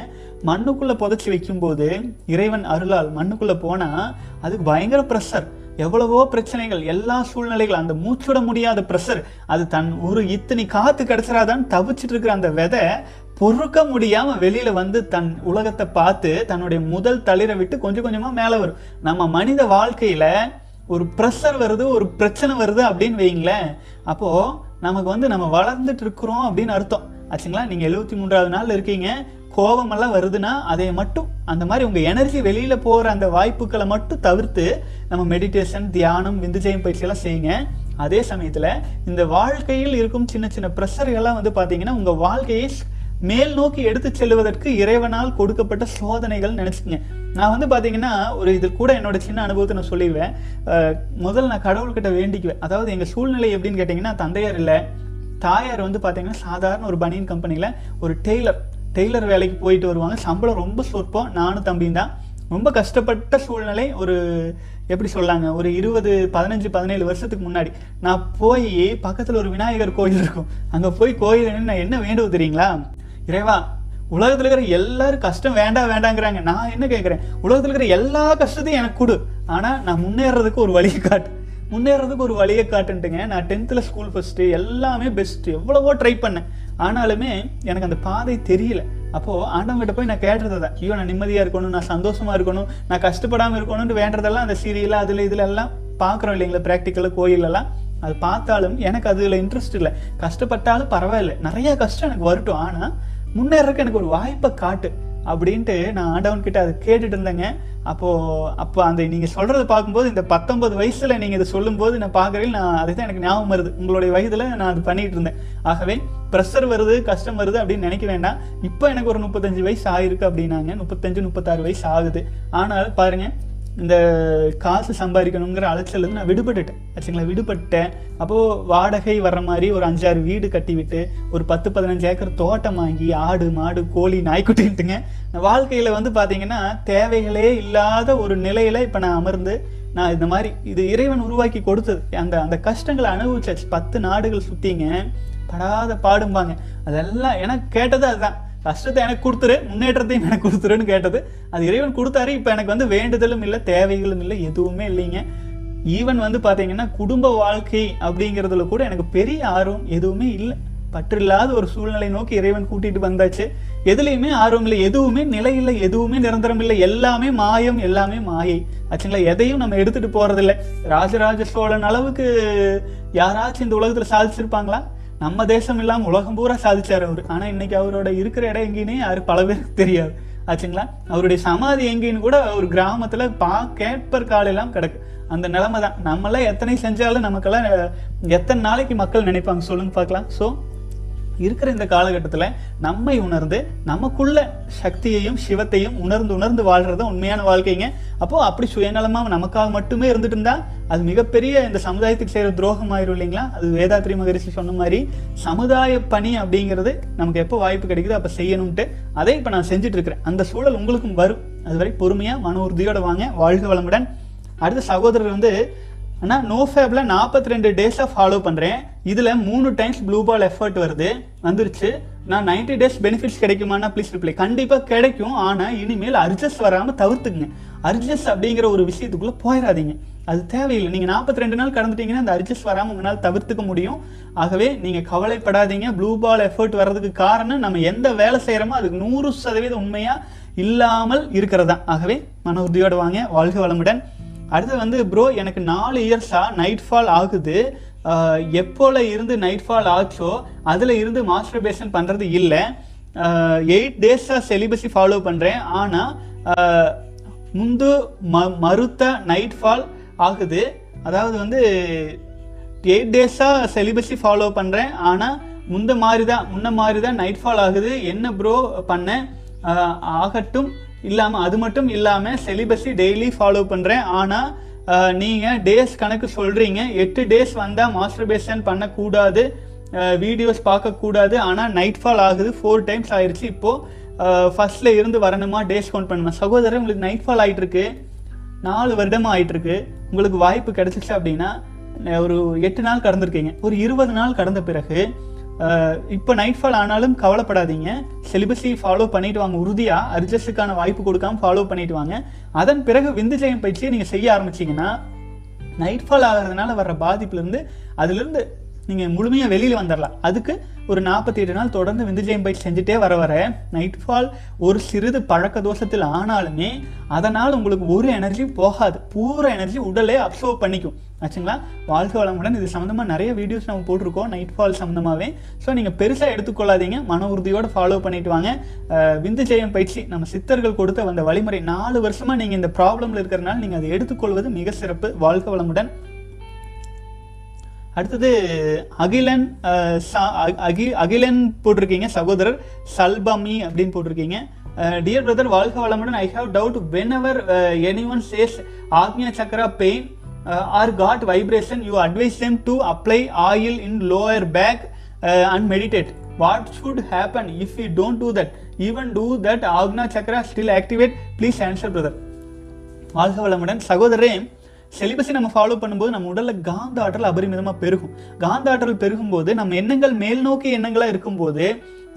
மண்ணுக்குள்ளே புதைச்சி வைக்கும்போது இறைவன் அருளால் மண்ணுக்குள்ளே போனால் அதுக்கு பயங்கர ப்ரெஷர் எவ்வளவோ பிரச்சனைகள் எல்லா சூழ்நிலைகள் அந்த மூச்சுட முடியாத ப்ரெஷர் அது தன் ஒரு இத்தனை காற்று கிடச்சிடாதான் தவிச்சிட்டு இருக்கிற அந்த விதை பொறுக்க முடியாமல் வெளியில் வந்து தன் உலகத்தை பார்த்து தன்னுடைய முதல் தளிரை விட்டு கொஞ்சம் கொஞ்சமாக மேலே வரும் நம்ம மனித வாழ்க்கையில் ஒரு ப்ரெஷர் வருது ஒரு பிரச்சனை வருது அப்படின்னு வைங்களேன் அப்போது நமக்கு வந்து நம்ம வளர்ந்துட்டு இருக்கிறோம் அப்படின்னு அர்த்தம் ஆச்சுங்களா நீங்கள் எழுபத்தி மூன்றாவது நாள் இருக்கீங்க கோபமெல்லாம் வருதுன்னா அதை மட்டும் அந்த மாதிரி உங்கள் எனர்ஜி வெளியில் போகிற அந்த வாய்ப்புகளை மட்டும் தவிர்த்து நம்ம மெடிடேஷன் தியானம் விந்துஜயம் பயிற்சியெல்லாம் செய்யுங்க அதே சமயத்தில் இந்த வாழ்க்கையில் இருக்கும் சின்ன சின்ன ப்ரெஷர்கள்லாம் வந்து பார்த்தீங்கன்னா உங்கள் வாழ்க்கையை மேல் நோக்கி எடுத்து செல்வதற்கு இறைவனால் கொடுக்கப்பட்ட சோதனைகள் நினச்சிங்க நான் வந்து பார்த்தீங்கன்னா ஒரு இது கூட என்னோட சின்ன அனுபவத்தை நான் சொல்லிடுவேன் முதல் நான் கடவுள்கிட்ட வேண்டிக்குவேன் அதாவது எங்கள் சூழ்நிலை எப்படின்னு கேட்டிங்கன்னா தந்தையார் இல்லை தாயார் வந்து பார்த்தீங்கன்னா சாதாரண ஒரு பனியன் கம்பெனியில் ஒரு டெய்லர் டெய்லர் வேலைக்கு போயிட்டு வருவாங்க சம்பளம் ரொம்ப சொற்பம் நானும் தம்பியும் தான் ரொம்ப கஷ்டப்பட்ட சூழ்நிலை ஒரு எப்படி சொல்லாங்க ஒரு இருபது பதினஞ்சு பதினேழு வருஷத்துக்கு முன்னாடி நான் போய் பக்கத்தில் ஒரு விநாயகர் கோயில் இருக்கும் அங்கே போய் கோயில் நான் என்ன வேண்டுவது தெரியுங்களா இறைவா உலகத்தில் இருக்கிற எல்லாரும் கஷ்டம் வேண்டாம் வேண்டாங்கிறாங்க நான் என்ன கேட்குறேன் உலகத்தில் இருக்கிற எல்லா கஷ்டத்தையும் எனக்கு கொடு ஆனால் நான் முன்னேறதுக்கு ஒரு வழியை காட்டு முன்னேறதுக்கு ஒரு வழியை காட்டுன்ட்டுங்க நான் டென்த்தில் ஸ்கூல் ஃபஸ்ட்டு எல்லாமே பெஸ்ட்டு எவ்வளவோ ட்ரை பண்ணேன் ஆனாலுமே எனக்கு அந்த பாதை தெரியல அப்போது ஆண்டவங்கிட்ட போய் நான் கேட்டது தான் ஐயோ நான் நிம்மதியாக இருக்கணும் நான் சந்தோஷமாக இருக்கணும் நான் கஷ்டப்படாமல் இருக்கணும்னு வேண்டதெல்லாம் அந்த சீரியல் அதில் இதில் எல்லாம் பார்க்குறோம் இல்லைங்களா ப்ராக்டிக்கலாக கோயிலெல்லாம் அது பார்த்தாலும் எனக்கு அதில் இன்ட்ரெஸ்ட் இல்லை கஷ்டப்பட்டாலும் பரவாயில்ல நிறையா கஷ்டம் எனக்கு வரட்டும் ஆனால் முன்னேறதுக்கு எனக்கு ஒரு வாய்ப்பை காட்டு அப்படின்ட்டு நான் ஆண்டவன் கிட்ட அதை கேட்டுட்டு இருந்தேங்க அப்போது அப்போ அந்த நீங்கள் சொல்கிறத பார்க்கும்போது இந்த பத்தொன்பது வயசில் நீங்கள் இதை சொல்லும்போது நான் பார்க்குறேன் நான் அதை தான் எனக்கு ஞாபகம் வருது உங்களுடைய வயதில் நான் அது பண்ணிகிட்டு இருந்தேன் ஆகவே ப்ரெஷர் வருது கஷ்டம் வருது அப்படின்னு நினைக்க வேண்டாம் இப்போ எனக்கு ஒரு முப்பத்தஞ்சு வயசு ஆயிருக்கு அப்படின்னாங்க முப்பத்தஞ்சு முப்பத்தாறு வயசு ஆகுது ஆனால் பாருங்கள் இந்த காசு சம்பாதிக்கணுங்கிற அலைச்சலேருந்து நான் விடுபட்டுட்டேன் ஆச்சுங்களா விடுபட்டேன் அப்போது வாடகை வர்ற மாதிரி ஒரு அஞ்சாறு வீடு கட்டிவிட்டு ஒரு பத்து பதினஞ்சு ஏக்கர் தோட்டம் வாங்கி ஆடு மாடு கோழி நாய்க்குட்டிங்க வாழ்க்கையில் வந்து பார்த்திங்கன்னா தேவைகளே இல்லாத ஒரு நிலையில் இப்போ நான் அமர்ந்து நான் இந்த மாதிரி இது இறைவன் உருவாக்கி கொடுத்தது அந்த அந்த கஷ்டங்களை அனுபவிச்சாச்சு பத்து நாடுகள் சுற்றிங்க படாத பாடும்பாங்க அதெல்லாம் எனக்கு கேட்டது அதுதான் கஷ்டத்தை எனக்கு கொடுத்துரு முன்னேற்றத்தையும் எனக்கு கொடுத்துருன்னு கேட்டது அது இறைவன் கொடுத்தாரு இப்போ எனக்கு வந்து வேண்டுதலும் இல்லை தேவைகளும் இல்லை எதுவுமே இல்லைங்க ஈவன் வந்து பார்த்தீங்கன்னா குடும்ப வாழ்க்கை அப்படிங்கிறதுல கூட எனக்கு பெரிய ஆர்வம் எதுவுமே இல்லை பற்றில்லாத ஒரு சூழ்நிலை நோக்கி இறைவன் கூட்டிகிட்டு வந்தாச்சு எதுலேயுமே ஆர்வம் இல்லை எதுவுமே நிலை இல்லை எதுவுமே நிரந்தரம் இல்லை எல்லாமே மாயம் எல்லாமே மாயை ஆச்சுங்களா எதையும் நம்ம எடுத்துகிட்டு போகிறதில்ல ராஜராஜ சோழன் அளவுக்கு யாராச்சும் இந்த உலகத்தில் சாதிச்சிருப்பாங்களா நம்ம தேசம் இல்லாமல் உலகம் பூரா சாதிச்சார் அவர் ஆனால் இன்னைக்கு அவரோட இருக்கிற இடம் எங்கேயுமே யாரும் பல பேருக்கு தெரியாது ஆச்சுங்களா அவருடைய சமாதி எங்கேன்னு கூட ஒரு கிராமத்தில் பா கேட்பர் காலையெல்லாம் கிடக்கு அந்த நிலைமை தான் நம்மளாம் எத்தனை செஞ்சாலும் நமக்கெல்லாம் எத்தனை நாளைக்கு மக்கள் நினைப்பாங்க சொல்லுங்க பார்க்கலாம் ஸோ இருக்கிற இந்த காலகட்டத்தில் நம்மை உணர்ந்து நமக்குள்ள சக்தியையும் சிவத்தையும் உணர்ந்து உணர்ந்து வாழ்கிறது உண்மையான வாழ்க்கைங்க அப்போது அப்படி சுயநலமாக நமக்காக மட்டுமே இருந்துட்டு இருந்தால் அது மிகப்பெரிய இந்த சமுதாயத்துக்கு செய்கிற துரோகம் ஆயிரும் இல்லைங்களா அது வேதாத்ரி மகரிஷி சொன்ன மாதிரி சமுதாய பணி அப்படிங்கிறது நமக்கு எப்போ வாய்ப்பு கிடைக்குதோ அப்போ செய்யணும்ட்டு அதை இப்போ நான் செஞ்சுட்டு இருக்கிறேன் அந்த சூழல் உங்களுக்கும் வரும் அதுவரை பொறுமையாக மன உறுதியோடு வாங்க வாழ்க வளமுடன் அடுத்த சகோதரர் வந்து ஆனால் நோ ஃபேபில் நாற்பத்தி ரெண்டு டேஸை ஃபாலோ பண்ணுறேன் இதில் மூணு டைம்ஸ் ப்ளூ பால் எஃபர்ட் வருது வந்துருச்சு நான் நைன்டி டேஸ் பெனிஃபிட்ஸ் கிடைக்குமானா ப்ளீஸ் ரிப்ளை கண்டிப்பாக கிடைக்கும் ஆனால் இனிமேல் அர்ஜஸ் வராமல் தவிர்த்துக்குங்க அர்ஜஸ் அப்படிங்கிற ஒரு விஷயத்துக்குள்ளே போயிடாதீங்க அது தேவையில்லை நீங்கள் நாற்பத்தி ரெண்டு நாள் கடந்துட்டீங்கன்னா அந்த அர்ஜஸ் வராமல் உங்களால் தவிர்த்துக்க முடியும் ஆகவே நீங்கள் கவலைப்படாதீங்க ப்ளூ பால் எஃபர்ட் வர்றதுக்கு காரணம் நம்ம எந்த வேலை செய்கிறோமோ அதுக்கு நூறு சதவீதம் உண்மையாக இல்லாமல் இருக்கிறதா ஆகவே மன உறுதியோடு வாங்க வாழ்க வளமுடன் அடுத்து வந்து ப்ரோ எனக்கு நாலு இயர்ஸாக நைட் ஃபால் ஆகுது எப்போல இருந்து நைட் ஃபால் ஆச்சோ அதில் இருந்து மாஸ்டர்பேஷன் பண்ணுறது இல்லை எயிட் டேஸாக செலிபஸி ஃபாலோ பண்ணுறேன் ஆனால் முந்து ம மறுத்த நைட் ஃபால் ஆகுது அதாவது வந்து எயிட் டேஸாக செலிபஸி ஃபாலோ பண்ணுறேன் ஆனால் முந்த மாதிரி தான் முன்ன மாதிரி தான் நைட் ஃபால் ஆகுது என்ன ப்ரோ பண்ண ஆகட்டும் இல்லாமல் அது மட்டும் இல்லாமல் செலிபஸி டெய்லி ஃபாலோ பண்ணுறேன் ஆனால் நீங்கள் டேஸ் கணக்கு சொல்கிறீங்க எட்டு டேஸ் வந்தால் மாஸ்டர்பேஷன் பண்ணக்கூடாது வீடியோஸ் பார்க்கக்கூடாது ஆனால் நைட் ஃபால் ஆகுது ஃபோர் டைம்ஸ் ஆயிடுச்சு இப்போது ஃபஸ்ட்டில் இருந்து வரணுமா டேஸ் கவுண்ட் பண்ணுமா சகோதரர் உங்களுக்கு நைட் ஃபால் ஆகிட்டுருக்கு நாலு வருடமாக ஆகிட்டுருக்கு உங்களுக்கு வாய்ப்பு கிடச்சிச்சு அப்படின்னா ஒரு எட்டு நாள் கடந்திருக்கீங்க ஒரு இருபது நாள் கடந்த பிறகு இப்போ நைட் ஃபால் ஆனாலும் கவலைப்படாதீங்க சிலிபஸை ஃபாலோ பண்ணிட்டு வாங்க உறுதியாக அரிஜஸ்டுக்கான வாய்ப்பு கொடுக்காம ஃபாலோ பண்ணிட்டு வாங்க அதன் பிறகு விந்து ஜெயம் பயிற்சியை நீங்கள் செய்ய ஆரம்பிச்சிங்கன்னா நைட் ஃபால் ஆகிறதுனால வர்ற பாதிப்புலேருந்து அதுலேருந்து நீங்கள் முழுமையாக வெளியில் வந்துடலாம் அதுக்கு ஒரு நாற்பத்தி எட்டு நாள் தொடர்ந்து விந்துஜயம் பயிற்சி செஞ்சுட்டே வர வர நைட்ஃபால் ஒரு சிறிது பழக்க தோஷத்தில் ஆனாலுமே அதனால் உங்களுக்கு ஒரு எனர்ஜியும் போகாது பூரா எனர்ஜி உடலே அப்சர்வ் பண்ணிக்கும் ஆச்சுங்களா வாழ்க்கை வளமுடன் இது சம்மந்தமாக நிறைய வீடியோஸ் நம்ம போட்டிருக்கோம் நைட் ஃபால் சம்மந்தமாகவே ஸோ நீங்கள் பெருசாக எடுத்துக்கொள்ளாதீங்க மன உறுதியோடு ஃபாலோ பண்ணிட்டு வாங்க விந்துஜயம் பயிற்சி நம்ம சித்தர்கள் கொடுத்த அந்த வழிமுறை நாலு வருஷமாக நீங்கள் இந்த ப்ராப்ளமில் இருக்கிறனால நீங்கள் அதை எடுத்துக்கொள்வது மிக சிறப்பு வாழ்க வளமுடன் அடுத்தது அகிலன் அகி அகிலன் போட்டிருக்கீங்க சகோதரர் சல்பமி அப்படின்னு போட்டிருக்கீங்க டியர் பிரதர் வாழ்க வளமுடன் I have doubt whenever any one says Agnya chakra pain or got vibration you advise them to apply oil in lower back and meditate what should happen if you don't do that even do that Agna chakra still activate please answer brother வாழ்க வளமுடன் சகோதரே செலிபஸை நம்ம follow பண்ணும்போது நம்ம உடலில் காந்த ஆற்றல் அபரிமிதமாக பெருகும் காந்த ஆற்றல் பெருகும்போது நம்ம எண்ணங்கள் மேல் நோக்கி எண்ணங்களாக இருக்கும்போது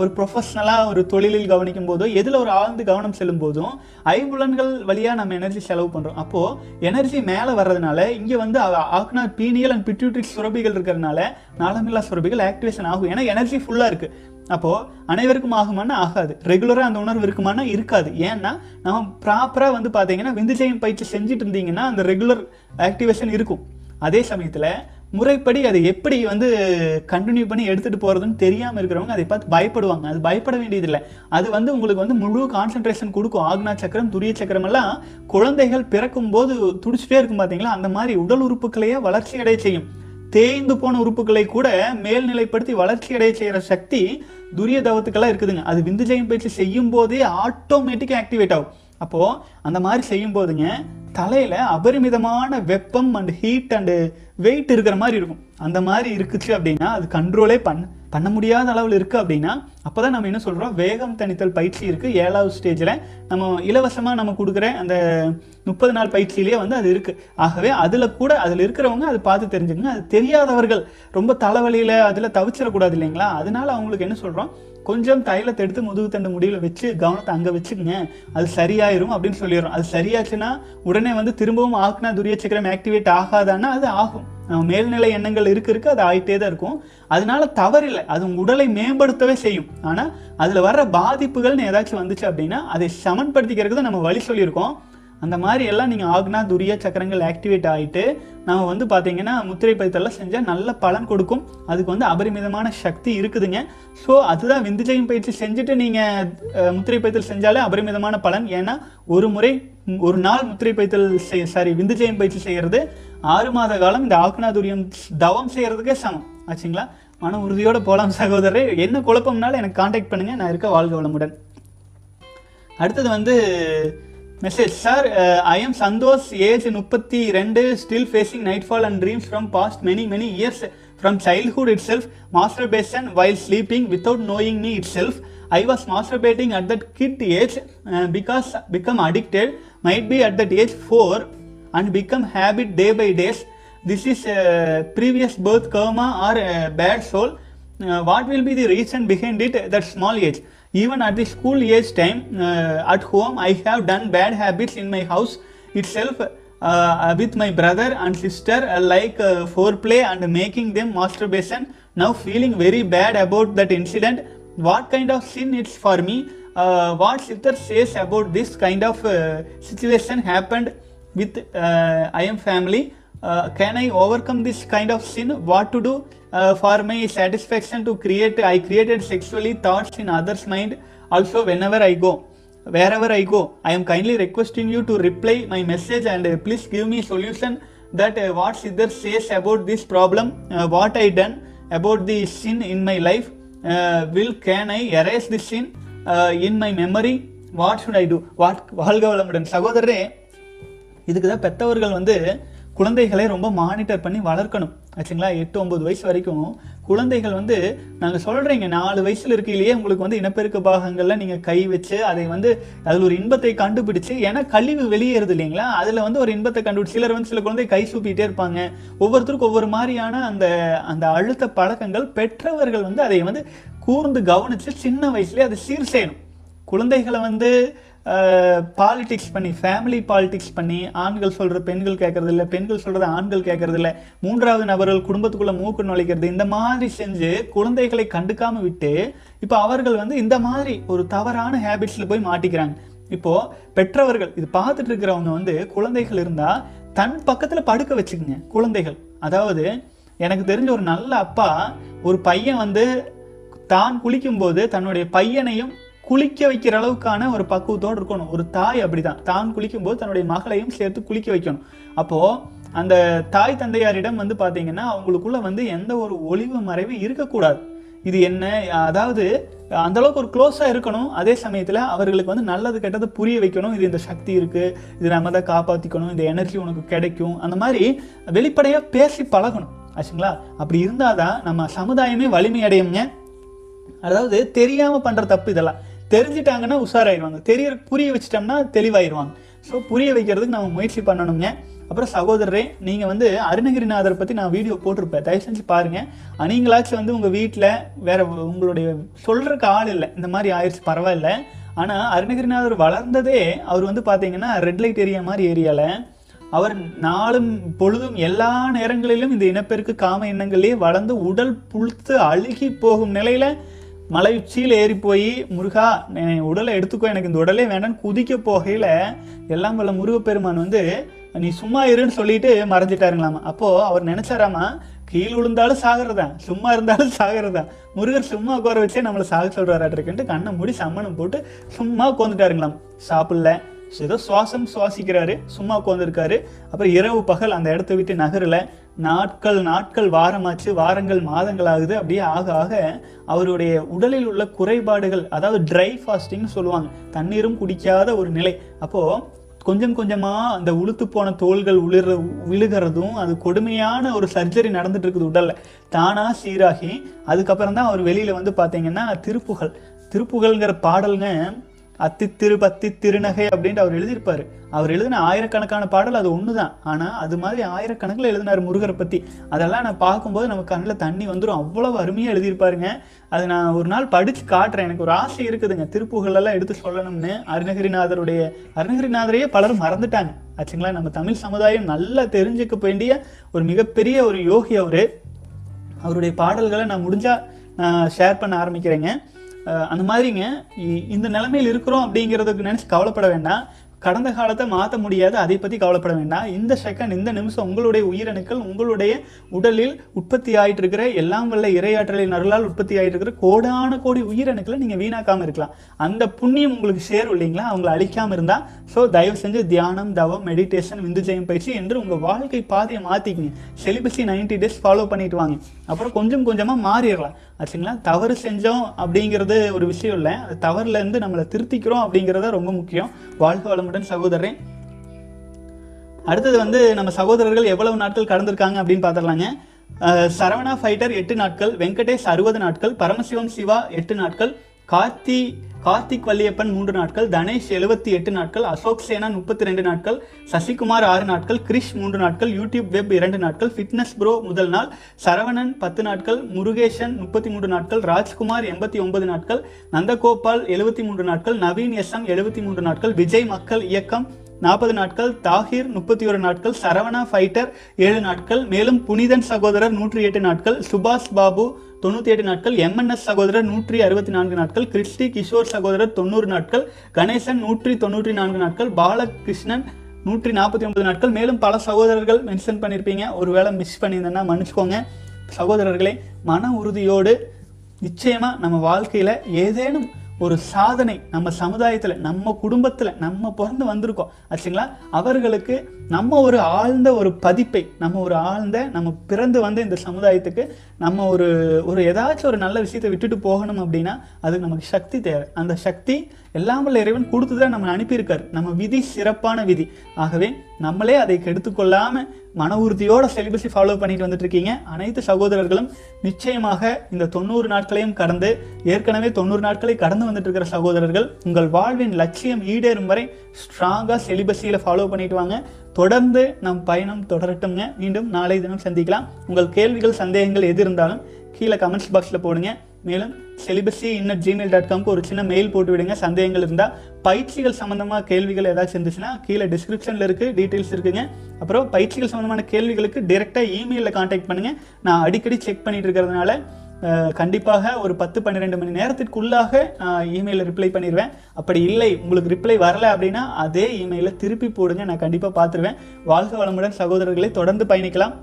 ஒரு ப்ரொஃபஷ்னலாக ஒரு தொழிலில் கவனிக்கும் போதோ எதில் ஒரு ஆழ்ந்து கவனம் செல்லும் போதும் ஐம்புலன்கள் வழியாக நம்ம எனர்ஜி செலவு பண்ணுறோம் அப்போது எனர்ஜி மேலே வர்றதுனால இங்கே வந்து ஆக்னா பீனியல் அண்ட் பிட்யூட்ரிக் சுரபிகள் இருக்கிறதுனால நாளமில்லா சுரபிகள் ஆக்டிவேஷன் ஆகும் ஏன்னா எனர்ஜி ஃபுல்லாக இருக்குது அப்போது அனைவருக்கும் ஆகுமானா ஆகாது ரெகுலராக அந்த உணர்வு இருக்குமானா இருக்காது ஏன்னா நம்ம ப்ராப்பராக வந்து பார்த்தீங்கன்னா விந்துஜயம் பயிற்சி செஞ்சுட்டு இருந்தீங்கன்னா அந்த ரெகுலர் ஆக்டிவேஷன் இருக்கும் அதே சமயத்தில் முறைப்படி அதை எப்படி வந்து கண்டினியூ பண்ணி எடுத்துகிட்டு போகிறதுன்னு தெரியாமல் இருக்கிறவங்க அதை பார்த்து பயப்படுவாங்க அது பயப்பட வேண்டியதில்லை அது வந்து உங்களுக்கு வந்து முழு கான்சன்ட்ரேஷன் கொடுக்கும் ஆக்னா சக்கரம் துரிய சக்கரம் எல்லாம் குழந்தைகள் பிறக்கும் போது துடிச்சிட்டே இருக்கும் பார்த்தீங்களா அந்த மாதிரி உடல் உறுப்புகளையே வளர்ச்சி அடைய செய்யும் தேய்ந்து போன உறுப்புகளை கூட மேல்நிலைப்படுத்தி வளர்ச்சி அடைய செய்கிற சக்தி துரிய தவத்துக்கெல்லாம் இருக்குதுங்க அது விந்து பயிற்சி செய்யும் போதே ஆட்டோமேட்டிக்காக ஆக்டிவேட் ஆகும் அப்போது அந்த மாதிரி செய்யும்போதுங்க தலையில் அபரிமிதமான வெப்பம் அண்ட் ஹீட் அண்டு வெயிட் இருக்கிற மாதிரி இருக்கும் அந்த மாதிரி இருக்குச்சு அப்படின்னா அது கண்ட்ரோலே பண்ண பண்ண முடியாத அளவில் இருக்குது அப்படின்னா அப்போ தான் நம்ம என்ன சொல்கிறோம் வேகம் தணித்தல் பயிற்சி இருக்குது ஏழாவது ஸ்டேஜில் நம்ம இலவசமாக நம்ம கொடுக்குற அந்த முப்பது நாள் பயிற்சியிலேயே வந்து அது இருக்குது ஆகவே அதில் கூட அதில் இருக்கிறவங்க அது பார்த்து தெரிஞ்சுக்கங்க அது தெரியாதவர்கள் ரொம்ப தலைவலியில் அதில் தவிச்சிடக்கூடாது இல்லைங்களா அதனால் அவங்களுக்கு என்ன சொல்கிறோம் கொஞ்சம் தைலத்தை எடுத்து முதுகு தண்டு முடியில் வச்சு கவனத்தை அங்கே வச்சுக்கங்க அது சரியாயிரும் அப்படின்னு சொல்லிடுறோம் அது சரியாச்சுன்னா உடனே வந்து திரும்பவும் ஆக்னா துரிய சக்கரம் ஆக்டிவேட் ஆகாதான்னா அது ஆகும் மேல்நிலை எண்ணங்கள் இருக்க இருக்கு அது ஆகிட்டே தான் இருக்கும் அதனால தவறில்லை அது உங்க உடலை மேம்படுத்தவே செய்யும் ஆனால் அதில் வர்ற பாதிப்புகள்னு ஏதாச்சும் வந்துச்சு அப்படின்னா அதை சமன்படுத்திக்கிறதுக்கு தான் நம்ம வழி சொல்லியிருக்கோம் அந்த மாதிரி எல்லாம் நீங்கள் ஆக்னா துரிய சக்கரங்கள் ஆக்டிவேட் ஆகிட்டு நம்ம வந்து பார்த்தீங்கன்னா முத்திரை பதித்தெல்லாம் செஞ்சால் நல்ல பலன் கொடுக்கும் அதுக்கு வந்து அபரிமிதமான சக்தி இருக்குதுங்க ஸோ அதுதான் விந்துஜயம் பயிற்சி செஞ்சுட்டு நீங்கள் முத்திரை பயத்தல் செஞ்சாலே அபரிமிதமான பலன் ஏன்னா ஒரு முறை ஒரு நாள் முத்திரை பைத்தல் செய் சாரி விந்துஜயம் பயிற்சி செய்கிறது ஆறு மாத காலம் இந்த ஆக்னா துரியம் தவம் செய்கிறதுக்கே சமம் ஆச்சுங்களா மன உறுதியோடு போகலாம் சகோதரர் என்ன குழப்பம்னாலும் எனக்கு காண்டாக்ட் பண்ணுங்கள் நான் இருக்க வாழ்க வளமுடன் அடுத்தது வந்து Message, sir, uh, I am Santosh, age 32, still facing nightfall and dreams from past many years. From childhood itself, masturbation while sleeping without knowing me itself. I was masturbating at that kid age uh, because become addicted, might be at that age 4 and become habit day by days. This is uh, previous birth karma or bad soul. What will be the reason behind it, that small age? even at the school age time uh, at home i have done bad habits in my house itself uh, with my brother and sister uh, like uh, foreplay and making them masturbation now feeling very bad about that incident what kind of sin it's for me uh, what sister says about this kind of uh, situation happened with i am family can I overcome this kind of sin? What to do for my satisfaction to create? I created sexually thoughts in others' mind also whenever I go. Wherever I go, I am kindly requesting you to reply my message and please give me solution that what Siddhar says about this problem, what I done about the sin in my life, will can I erase this sin in my memory what should I do what வாழ்க வளமுடன் சகோதரரே இதுக்கு தான் பெற்றவர்கள் வந்து குழந்தைகளை ரொம்ப monitor பண்ணி வளர்க்கணும் ஆச்சுங்களா எட்டு ஒம்பது வயசு வரைக்கும் குழந்தைகள் வந்து நாங்கள் சொல்கிறீங்க நாலு வயசில் இருக்கையிலேயே உங்களுக்கு வந்து இனப்பெருக்க பாகங்களில் நீங்கள் கை வச்சு அதை வந்து அதில் ஒரு இன்பத்தை கண்டுபிடிச்சு ஏன்னா கழிவு வெளியேறுது இல்லைங்களா அதில் வந்து ஒரு இன்பத்தை கண்டுபிடிச்சு சிலர் வந்து சில குழந்தை கை சூப்பிட்டே இருப்பாங்க ஒவ்வொருத்தருக்கும் ஒவ்வொரு மாதிரியான அந்த அந்த அழுத்த பழக்கங்கள் பெற்றவர்கள் வந்து அதை வந்து கூர்ந்து கவனித்து சின்ன வயசுலேயே அதை சீர் செய்யணும் குழந்தைகளை வந்து பாலிட்டிக்ஸ் பண்ணி ஃபேமிலி பாலிட்டிக்ஸ் பண்ணி ஆண்கள் சொல்கிற பெண்கள் கேட்கறது இல்லை பெண்கள் சொல்கிறது ஆண்கள் கேட்கறது இல்லை மூன்றாவது நபர்கள் குடும்பத்துக்குள்ளே மூக்கு நுழைக்கிறது இந்த மாதிரி செஞ்சு குழந்தைகளை கண்டுக்காமல் விட்டு இப்போ அவர்கள் வந்து இந்த மாதிரி ஒரு தவறான ஹேபிட்ஸில் போய் மாட்டிக்கிறாங்க இப்போது பெற்றவர்கள் இது பார்த்துட்டு இருக்கிறவங்க வந்து குழந்தைகள் இருந்தால் தன் பக்கத்தில் படுக்க வச்சுக்கோங்க குழந்தைகள் அதாவது எனக்கு தெரிஞ்ச ஒரு நல்ல அப்பா ஒரு பையன் வந்து தான் குளிக்கும்போது தன்னுடைய பையனையும் குளிக்க வைக்கிற அளவுக்கான ஒரு பக்குவத்தோடு இருக்கணும் ஒரு தாய் அப்படிதான் தான் குளிக்கும்போது தன்னுடைய மகளையும் சேர்த்து குளிக்க வைக்கணும் அப்போது அந்த தாய் தந்தையாரிடம் வந்து பார்த்தீங்கன்னா அவங்களுக்குள்ள வந்து எந்த ஒரு ஒளிவு மறைவு இருக்கக்கூடாது இது என்ன அதாவது அந்த அளவுக்கு ஒரு க்ளோஸாக இருக்கணும் அதே சமயத்தில் அவர்களுக்கு வந்து நல்லது கெட்டது புரிய வைக்கணும் இது இந்த சக்தி இருக்குது இது நம்ம தான் காப்பாற்றிக்கணும் இந்த எனர்ஜி உனக்கு கிடைக்கும் அந்த மாதிரி வெளிப்படையாக பேசி பழகணும் ஆச்சுங்களா அப்படி இருந்தால் தான் நம்ம சமுதாயமே அடையுங்க அதாவது தெரியாமல் பண்ணுற தப்பு இதெல்லாம் தெரிஞ்சிட்டாங்கன்னா உஷாராயிருவாங்க தெரிய புரிய வச்சிட்டோம்னா தெளிவாயிடுவாங்க ஸோ புரிய வைக்கிறதுக்கு நம்ம முயற்சி பண்ணணுங்க அப்புறம் சகோதரரே நீங்கள் வந்து அருணகிரிநாதரை பற்றி நான் வீடியோ போட்டிருப்பேன் தயவு செஞ்சு பாருங்கள் நீங்களாச்சும் வந்து உங்கள் வீட்டில் வேறு உங்களுடைய சொல்கிறக்கு ஆள் இல்லை இந்த மாதிரி ஆயிடுச்சு பரவாயில்ல ஆனால் அருணகிரிநாதர் வளர்ந்ததே அவர் வந்து பார்த்தீங்கன்னா ரெட் லைட் ஏரியா மாதிரி ஏரியாவில் அவர் நாளும் பொழுதும் எல்லா நேரங்களிலும் இந்த இனப்பெருக்கு காம எண்ணங்களே வளர்ந்து உடல் புழுத்து அழுகி போகும் நிலையில் மலை உச்சியில் ஏறி போய் முருகா உடலை எடுத்துக்கோ எனக்கு இந்த உடலே வேண்டாம்னு குதிக்க போகையில் எல்லாம் வல்ல முருகப்பெருமான் வந்து நீ சும்மா இருன்னு சொல்லிட்டு மறைஞ்சிட்டாருங்களாமா அப்போது அவர் நினச்சாராமா கீழ் விழுந்தாலும் சாகிறதா சும்மா இருந்தாலும் சாகிறதா முருகர் சும்மா உட்கார வச்சே நம்மளை சாக சொல்கிறாராட்டிருக்குன்ட்டு கண்ணை மூடி சம்மணம் போட்டு சும்மா உட்காந்துட்டாருங்களாம் சாப்பிடல ஸோ ஏதோ சுவாசம் சுவாசிக்கிறாரு சும்மா உட்காந்துருக்காரு அப்புறம் இரவு பகல் அந்த இடத்த விட்டு நகரலை நாட்கள் நாட்கள் வாரமாச்சு வாரங்கள் மாதங்கள் ஆகுது அப்படியே ஆக ஆக அவருடைய உடலில் உள்ள குறைபாடுகள் அதாவது ட்ரை ஃபாஸ்டிங்னு சொல்லுவாங்க தண்ணீரும் குடிக்காத ஒரு நிலை அப்போது கொஞ்சம் கொஞ்சமாக அந்த உளுத்து போன தோள்கள் உளிர விழுகிறதும் அது கொடுமையான ஒரு சர்ஜரி நடந்துட்டு இருக்குது உடலில் தானாக சீராகி அதுக்கப்புறம் தான் அவர் வெளியில் வந்து பார்த்தீங்கன்னா திருப்புகழ் திருப்புகழ்ங்கிற பாடலுங்க அத்தித்திரு பத்தி திருநகை அப்படின்ட்டு அவர் எழுதியிருப்பார் அவர் எழுதின ஆயிரக்கணக்கான பாடல் அது ஒன்று தான் ஆனால் அது மாதிரி ஆயிரக்கணக்கில் எழுதினார் முருகரை பற்றி அதெல்லாம் நான் பார்க்கும்போது நம்ம கண்ணில் தண்ணி வந்துடும் அவ்வளோ அருமையாக எழுதியிருப்பாருங்க அது நான் ஒரு நாள் படித்து காட்டுறேன் எனக்கு ஒரு ஆசை இருக்குதுங்க திருப்புகழெல்லாம் எடுத்து சொல்லணும்னு அருணகிரிநாதருடைய அருணகிரிநாதரையே பலரும் மறந்துட்டாங்க ஆச்சுங்களா நம்ம தமிழ் சமுதாயம் நல்லா தெரிஞ்சுக்க வேண்டிய ஒரு மிகப்பெரிய ஒரு யோகி அவர் அவருடைய பாடல்களை நான் முடிஞ்சால் நான் ஷேர் பண்ண ஆரம்பிக்கிறேங்க அந்த மாதிரிங்க இந்த நிலைமையில் இருக்கிறோம் அப்படிங்கிறதுக்கு நினச்சி கவலைப்பட வேண்டாம் கடந்த காலத்தை மாற்ற முடியாது அதை பற்றி கவலைப்பட வேண்டாம் இந்த செகண்ட் இந்த நிமிஷம் உங்களுடைய உயிரணுக்கள் உங்களுடைய உடலில் உற்பத்தி ஆகிட்டு இருக்கிற எல்லாம் வல்ல இரையாற்றலின் அருளால் உற்பத்தி ஆகிட்டு இருக்கிற கோடான கோடி உயிரணுக்களை நீங்கள் வீணாக்காமல் இருக்கலாம் அந்த புண்ணியம் உங்களுக்கு சேரும் இல்லைங்களா அவங்களை அழிக்காமல் இருந்தால் ஸோ தயவு செஞ்சு தியானம் தவம் மெடிடேஷன் விந்து ஜெயம் பயிற்சி என்று உங்கள் வாழ்க்கை பாதையை மாற்றிக்கிங்க செலிபஸி நைன்டி டேஸ் ஃபாலோ பண்ணிட்டு வாங்க அப்புறம் கொஞ்சம் கொஞ்சமாக மாறிடலாம் ஆச்சுங்களா தவறு செஞ்சோம் அப்படிங்கிறது ஒரு விஷயம் இல்லை அது தவறுலேருந்து நம்மளை திருத்திக்கிறோம் அப்படிங்கிறத ரொம்ப முக்கியம் வாழ்க வளமுடன் சகோதரன் அடுத்தது வந்து நம்ம சகோதரர்கள் எவ்வளவு நாட்கள் கடந்திருக்காங்க அப்படின்னு பார்த்துடலாங்க சரவணா ஃபைட்டர் எட்டு நாட்கள் வெங்கடேஷ் அறுபது நாட்கள் பரமசிவம் சிவா எட்டு நாட்கள் கார்த்தி கார்த்திக் வல்லியப்பன் மூன்று நாட்கள் தனேஷ் எழுபத்தி எட்டு நாட்கள் அசோக் சேனா முப்பத்தி ரெண்டு நாட்கள் சசிகுமார் ஆறு நாட்கள் கிரிஷ் மூன்று நாட்கள் யூடியூப் வெப் இரண்டு நாட்கள் ஃபிட்னஸ் ப்ரோ முதல் நாள் சரவணன் பத்து நாட்கள் முருகேஷன் முப்பத்தி மூன்று நாட்கள் ராஜ்குமார் எண்பத்தி ஒன்பது நாட்கள் நந்தகோபால் எழுபத்தி மூன்று நாட்கள் நவீன் எம் எழுபத்தி மூன்று நாட்கள் விஜய் மக்கள் இயக்கம் நாற்பது நாட்கள் தாகிர் முப்பத்தி ஒரு நாட்கள் சரவணா ஃபைட்டர் ஏழு நாட்கள் மேலும் புனிதன் சகோதரர் நூற்றி எட்டு நாட்கள் சுபாஷ் பாபு தொண்ணூற்றி எட்டு நாட்கள் எம்என்எஸ் சகோதரர் நூற்றி அறுபத்தி நான்கு நாட்கள் கிறிஸ்டி கிஷோர் சகோதரர் தொண்ணூறு நாட்கள் கணேசன் நூற்றி தொண்ணூற்றி நான்கு நாட்கள் பாலகிருஷ்ணன் நூற்றி நாற்பத்தி ஒன்பது நாட்கள் மேலும் பல சகோதரர்கள் மென்ஷன் பண்ணியிருப்பீங்க ஒருவேளை மிஸ் பண்ணியிருந்தேன்னா மன்னிச்சுக்கோங்க சகோதரர்களே மன உறுதியோடு நிச்சயமாக நம்ம வாழ்க்கையில் ஏதேனும் ஒரு சாதனை நம்ம சமுதாயத்தில் நம்ம குடும்பத்தில் நம்ம பிறந்து வந்திருக்கோம் ஆச்சுங்களா அவர்களுக்கு நம்ம ஒரு ஆழ்ந்த ஒரு பதிப்பை நம்ம ஒரு ஆழ்ந்த நம்ம பிறந்து வந்த இந்த சமுதாயத்துக்கு நம்ம ஒரு ஒரு ஏதாச்சும் ஒரு நல்ல விஷயத்தை விட்டுட்டு போகணும் அப்படின்னா அதுக்கு நமக்கு சக்தி தேவை அந்த சக்தி எல்லாம் இறைவன் கொடுத்து தான் நம்ம அனுப்பியிருக்காரு நம்ம விதி சிறப்பான விதி ஆகவே நம்மளே அதை கெடுத்துக்கொள்ளாமல் மன உறுதியோட செலிபஸை ஃபாலோ பண்ணிட்டு வந்துட்டு இருக்கீங்க அனைத்து சகோதரர்களும் நிச்சயமாக இந்த தொண்ணூறு நாட்களையும் கடந்து ஏற்கனவே தொண்ணூறு நாட்களை கடந்து வந்துட்டு இருக்கிற சகோதரர்கள் உங்கள் வாழ்வின் லட்சியம் ஈடேறும் வரை ஸ்ட்ராங்காக செலிபஸியில் ஃபாலோ பண்ணிட்டு வாங்க தொடர்ந்து நம் பயணம் தொடரட்டும்ங்க மீண்டும் நாளை தினம் சந்திக்கலாம் உங்கள் கேள்விகள் சந்தேகங்கள் எது இருந்தாலும் கீழே கமெண்ட்ஸ் பாக்ஸில் போடுங்க மேலும் செலிபஸி இன்னட் ஜிமெயில் டாட் காம்க்கு ஒரு சின்ன மெயில் போட்டு விடுங்க சந்தேகங்கள் இருந்தால் பயிற்சிகள் சம்மந்தமாக கேள்விகள் ஏதாச்சும் இருந்துச்சுன்னா கீழே டிஸ்கிரிப்ஷனில் இருக்குது டீட்டெயில்ஸ் இருக்குங்க அப்புறம் பயிற்சிகள் சம்மந்தமான கேள்விகளுக்கு டேரெக்டாக இமெயிலில் காண்டாக்ட் பண்ணுங்கள் நான் அடிக்கடி செக் பண்ணிட்டு இருக்கிறதுனால கண்டிப்பாக ஒரு பத்து பன்னிரெண்டு மணி நேரத்திற்குள்ளாக நான் இமெயிலில் ரிப்ளை பண்ணிடுவேன் அப்படி இல்லை உங்களுக்கு ரிப்ளை வரல அப்படின்னா அதே இமெயிலை திருப்பி போடுங்க நான் கண்டிப்பாக பார்த்துருவேன் வாழ்க வளமுடன் சகோதரர்களை தொடர்ந்து பயணிக்கலாம்